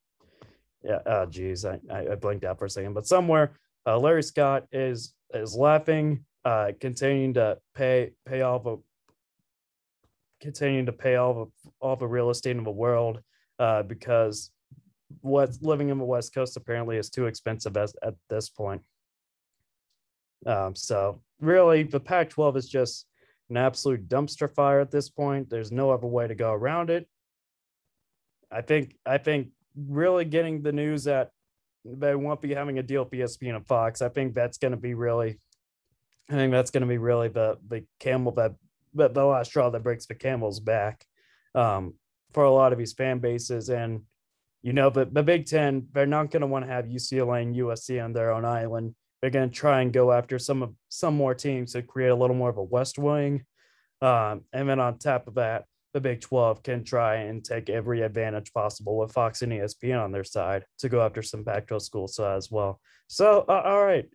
Yeah, oh geez, I, I blinked out for a second, but somewhere uh, Larry Scott is is laughing, uh, continuing to pay pay off of continuing to pay all the all the real estate in the world uh, because what's living in the West Coast apparently is too expensive as, at this point. Um, so really, the Pac-12 is just an absolute dumpster fire at this point. There's no other way to go around it. I think I think really getting the news that they won't be having a deal with ESPN and Fox. I think that's going to be really, I think that's going to be really the the camel that but the last straw that breaks the camel's back. Um, for a lot of these fan bases. And, you know, but the Big Ten, they're not going to want to have UCLA and USC on their own island. They're going to try and go after some of some more teams to create a little more of a West Wing. Um, and then on top of that, the Big 12 can try and take every advantage possible with Fox and ESPN on their side to go after some Pac 12 schools as well. So, uh, all right,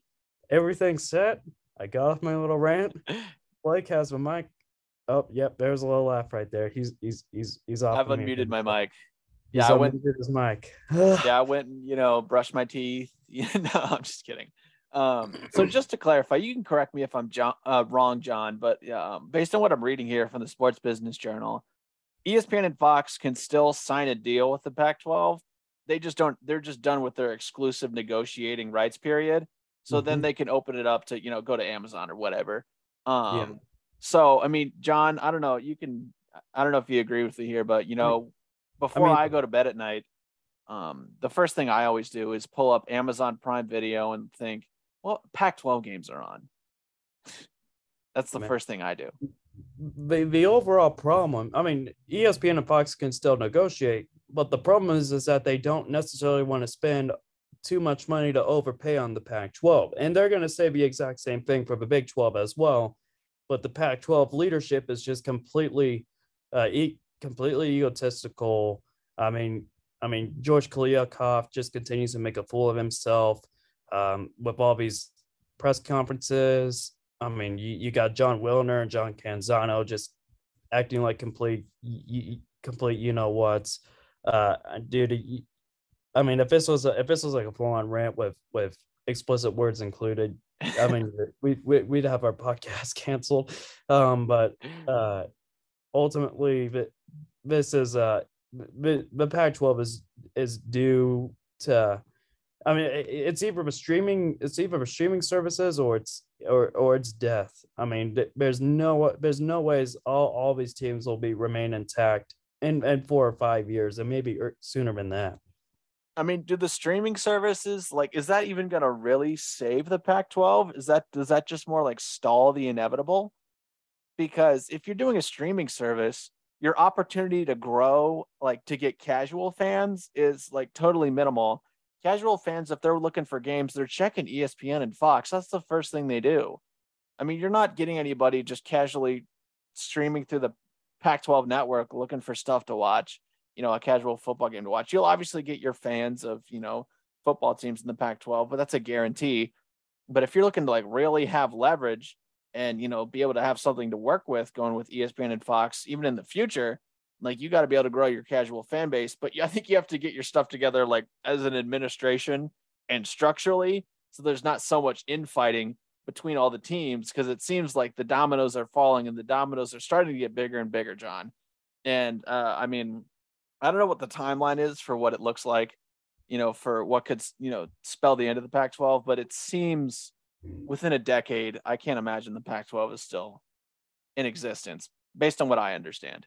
everything's set. I got off my little rant. Blake has a mic. Oh, yep, there's a little laugh right there. He's he's he's he's off. I've unmuted my mic. He's Yeah, I went. his mic. Yeah, I went. and, You know, brushed my teeth. no, I'm just kidding. Um, so just to clarify, you can correct me if I'm Jon, uh, wrong, Jon, but um, based on what I'm reading here from the Sports Business Journal, ESPN and Fox can still sign a deal with the Pac-12. They just don't. They're just done with their exclusive negotiating rights period. So then Mhm. they can open it up to you know go to Amazon or whatever. Um, Yeah. So I mean, Jon, I don't know. You can. I don't know if you agree with me here, but you know, before I, mean- go to bed at night, um, the first thing I always do is pull up Amazon Prime Video and think, well, Pac-12 games are on. That's the Man. first thing I do. the the overall problem i mean espn and fox can still negotiate but the problem is is that they don't necessarily want to spend too much money to overpay on the pac 12 and they're going to say the exact same thing for the big 12 as well but the pac 12 leadership is just completely uh e- completely egotistical i mean i mean george Kliavkoff just continues to make a fool of himself um, with all these press conferences I mean, you, you got Jon Wilner and John Canzano just acting like complete, you, complete, you know what, uh, dude. I mean, if this was a, if this was like a full on rant with with explicit words included, I mean, we, we we'd have our podcast canceled. Um, but uh, ultimately, this is uh, the the Pac-12 is is due to. I mean, it's either the streaming, it's either the streaming services or it's or or it's death. I mean, there's no there's no ways all all these teams will be remain intact in in four or five years, and maybe er- sooner than that. I mean, do the streaming services like is that even gonna really save the Pac-12? Is that does that just more like stall the inevitable? Because if you're doing a streaming service, your opportunity to grow, like to get casual fans, is like totally minimal. Casual fans, if they're looking for games, they're checking ESPN and Fox. That's the first thing they do. I mean, you're not getting anybody just casually streaming through the Pac-12 network looking for stuff to watch you know, a casual football game to watch. You'll obviously get your fans of, you know, football teams in the Pac 12, but that's a guarantee. But if you're looking to like really have leverage and, you know, be able to have something to work with going with ESPN and Fox, even in the future, like you got to be able to grow your casual fan base. But I think you have to get your stuff together, like as an administration and structurally. So there's not so much infighting between all the teams because it seems like the dominoes are falling and the dominoes are starting to get bigger and bigger, Jon. And uh, I mean, I don't know what the timeline is for what it looks like, you know, for what could, you know, spell the end of the Pac 12, but it seems within a decade, I can't imagine the Pac 12 is still in existence based on what I understand.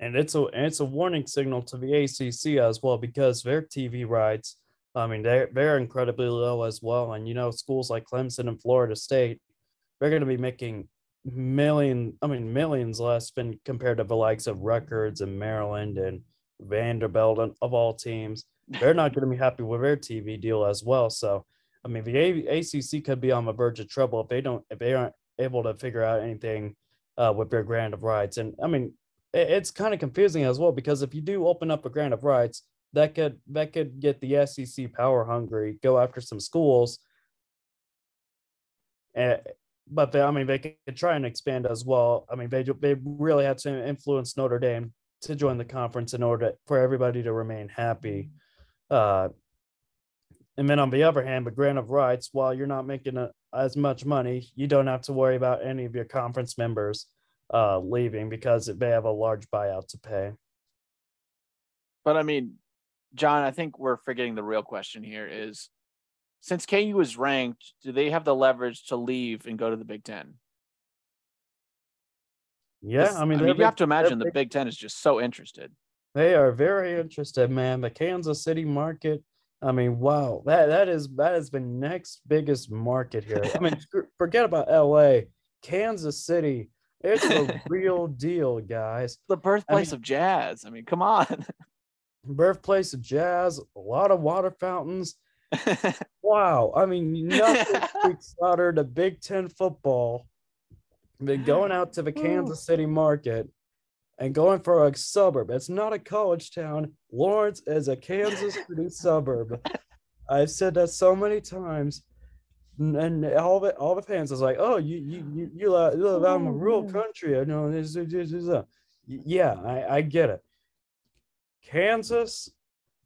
And it's a and it's a warning signal to the ACC as well because their TV rights, I mean, they're they're incredibly low as well. And you know, schools like Clemson and Florida State, they're going to be making million, I mean, millions less than compared to the likes of Rutgers and Maryland and Vanderbilt and of all teams. They're not going to be happy with their TV deal as well. So, I mean, the A- ACC could be on the verge of trouble if they don't if they aren't able to figure out anything uh, with their grant of rights. And I mean, it's kind of confusing as well because if you do open up a grant of rights, that could that could get the SEC power hungry, go after some schools. Uh, but they, I mean, they could try and expand as well. I mean, they they really had to influence Notre Dame to join the conference in order for everybody to remain happy. Uh, and then on the other hand, the grant of rights, while you're not making a, as much money, you don't have to worry about any of your conference members uh, leaving because it, they have a large buyout to pay. But I mean, Jon, I think we're forgetting the real question here is since KU is ranked, do they have the leverage to leave and go to the Big Ten? Yeah, I mean, I mean, you have to imagine the big- Big Ten is just so interested. They are very interested, man. The Kansas City market. I mean, wow, that that is that is the next biggest market here. I mean, forget about LA. Kansas City. It's the real deal, guys. The birthplace I mean, of jazz. I mean, come on. Birthplace of jazz, a lot of water fountains. wow. I mean, nothing speaks louder to Big Ten football than going out to the Kansas City market and going for a suburb. It's not a college town. Lawrence is a Kansas City suburb. I've said that so many times and all the all the fans is like, oh, you you you you live out in a rural oh. Mm. country. I know this, this, this. Uh, yeah, I, I get it. Kansas,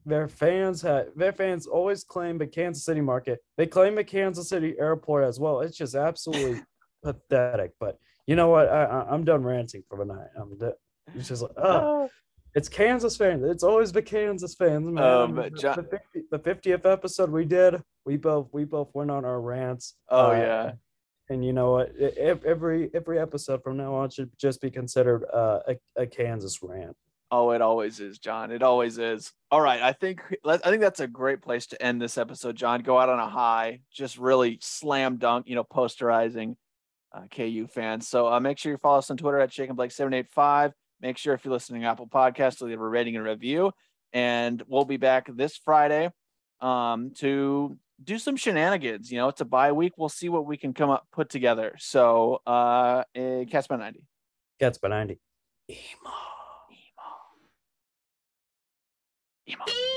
their fans have their fans always claim the Kansas City market. They claim the Kansas City airport as well. It's just absolutely pathetic. But you know what? I, I am done ranting for the night. I'm de- it's just like, oh, it's Kansas fans. It's always the Kansas fans, man. Um, the, Jon, the, 50, the 50th episode we did, we both we both went on our rants. Oh uh, yeah. And you know what? Every every episode from now on should just be considered uh, a, a Kansas rant. Oh, it always is, Jon. It always is. All right, I think I think that's a great place to end this episode, Jon. Go out on a high, just really slam dunk, you know, posterizing uh, KU fans. So uh, make sure you follow us on Twitter at Shake and Blake seven eight five. Make sure if you're listening to Apple Podcasts to leave a rating and review. And we'll be back this Friday um, to do some shenanigans. You know, it's a bye week. We'll see what we can come up put together. So, uh, eh, Cats by 90. Cats by 90. EMAW. EMAW. EMAW.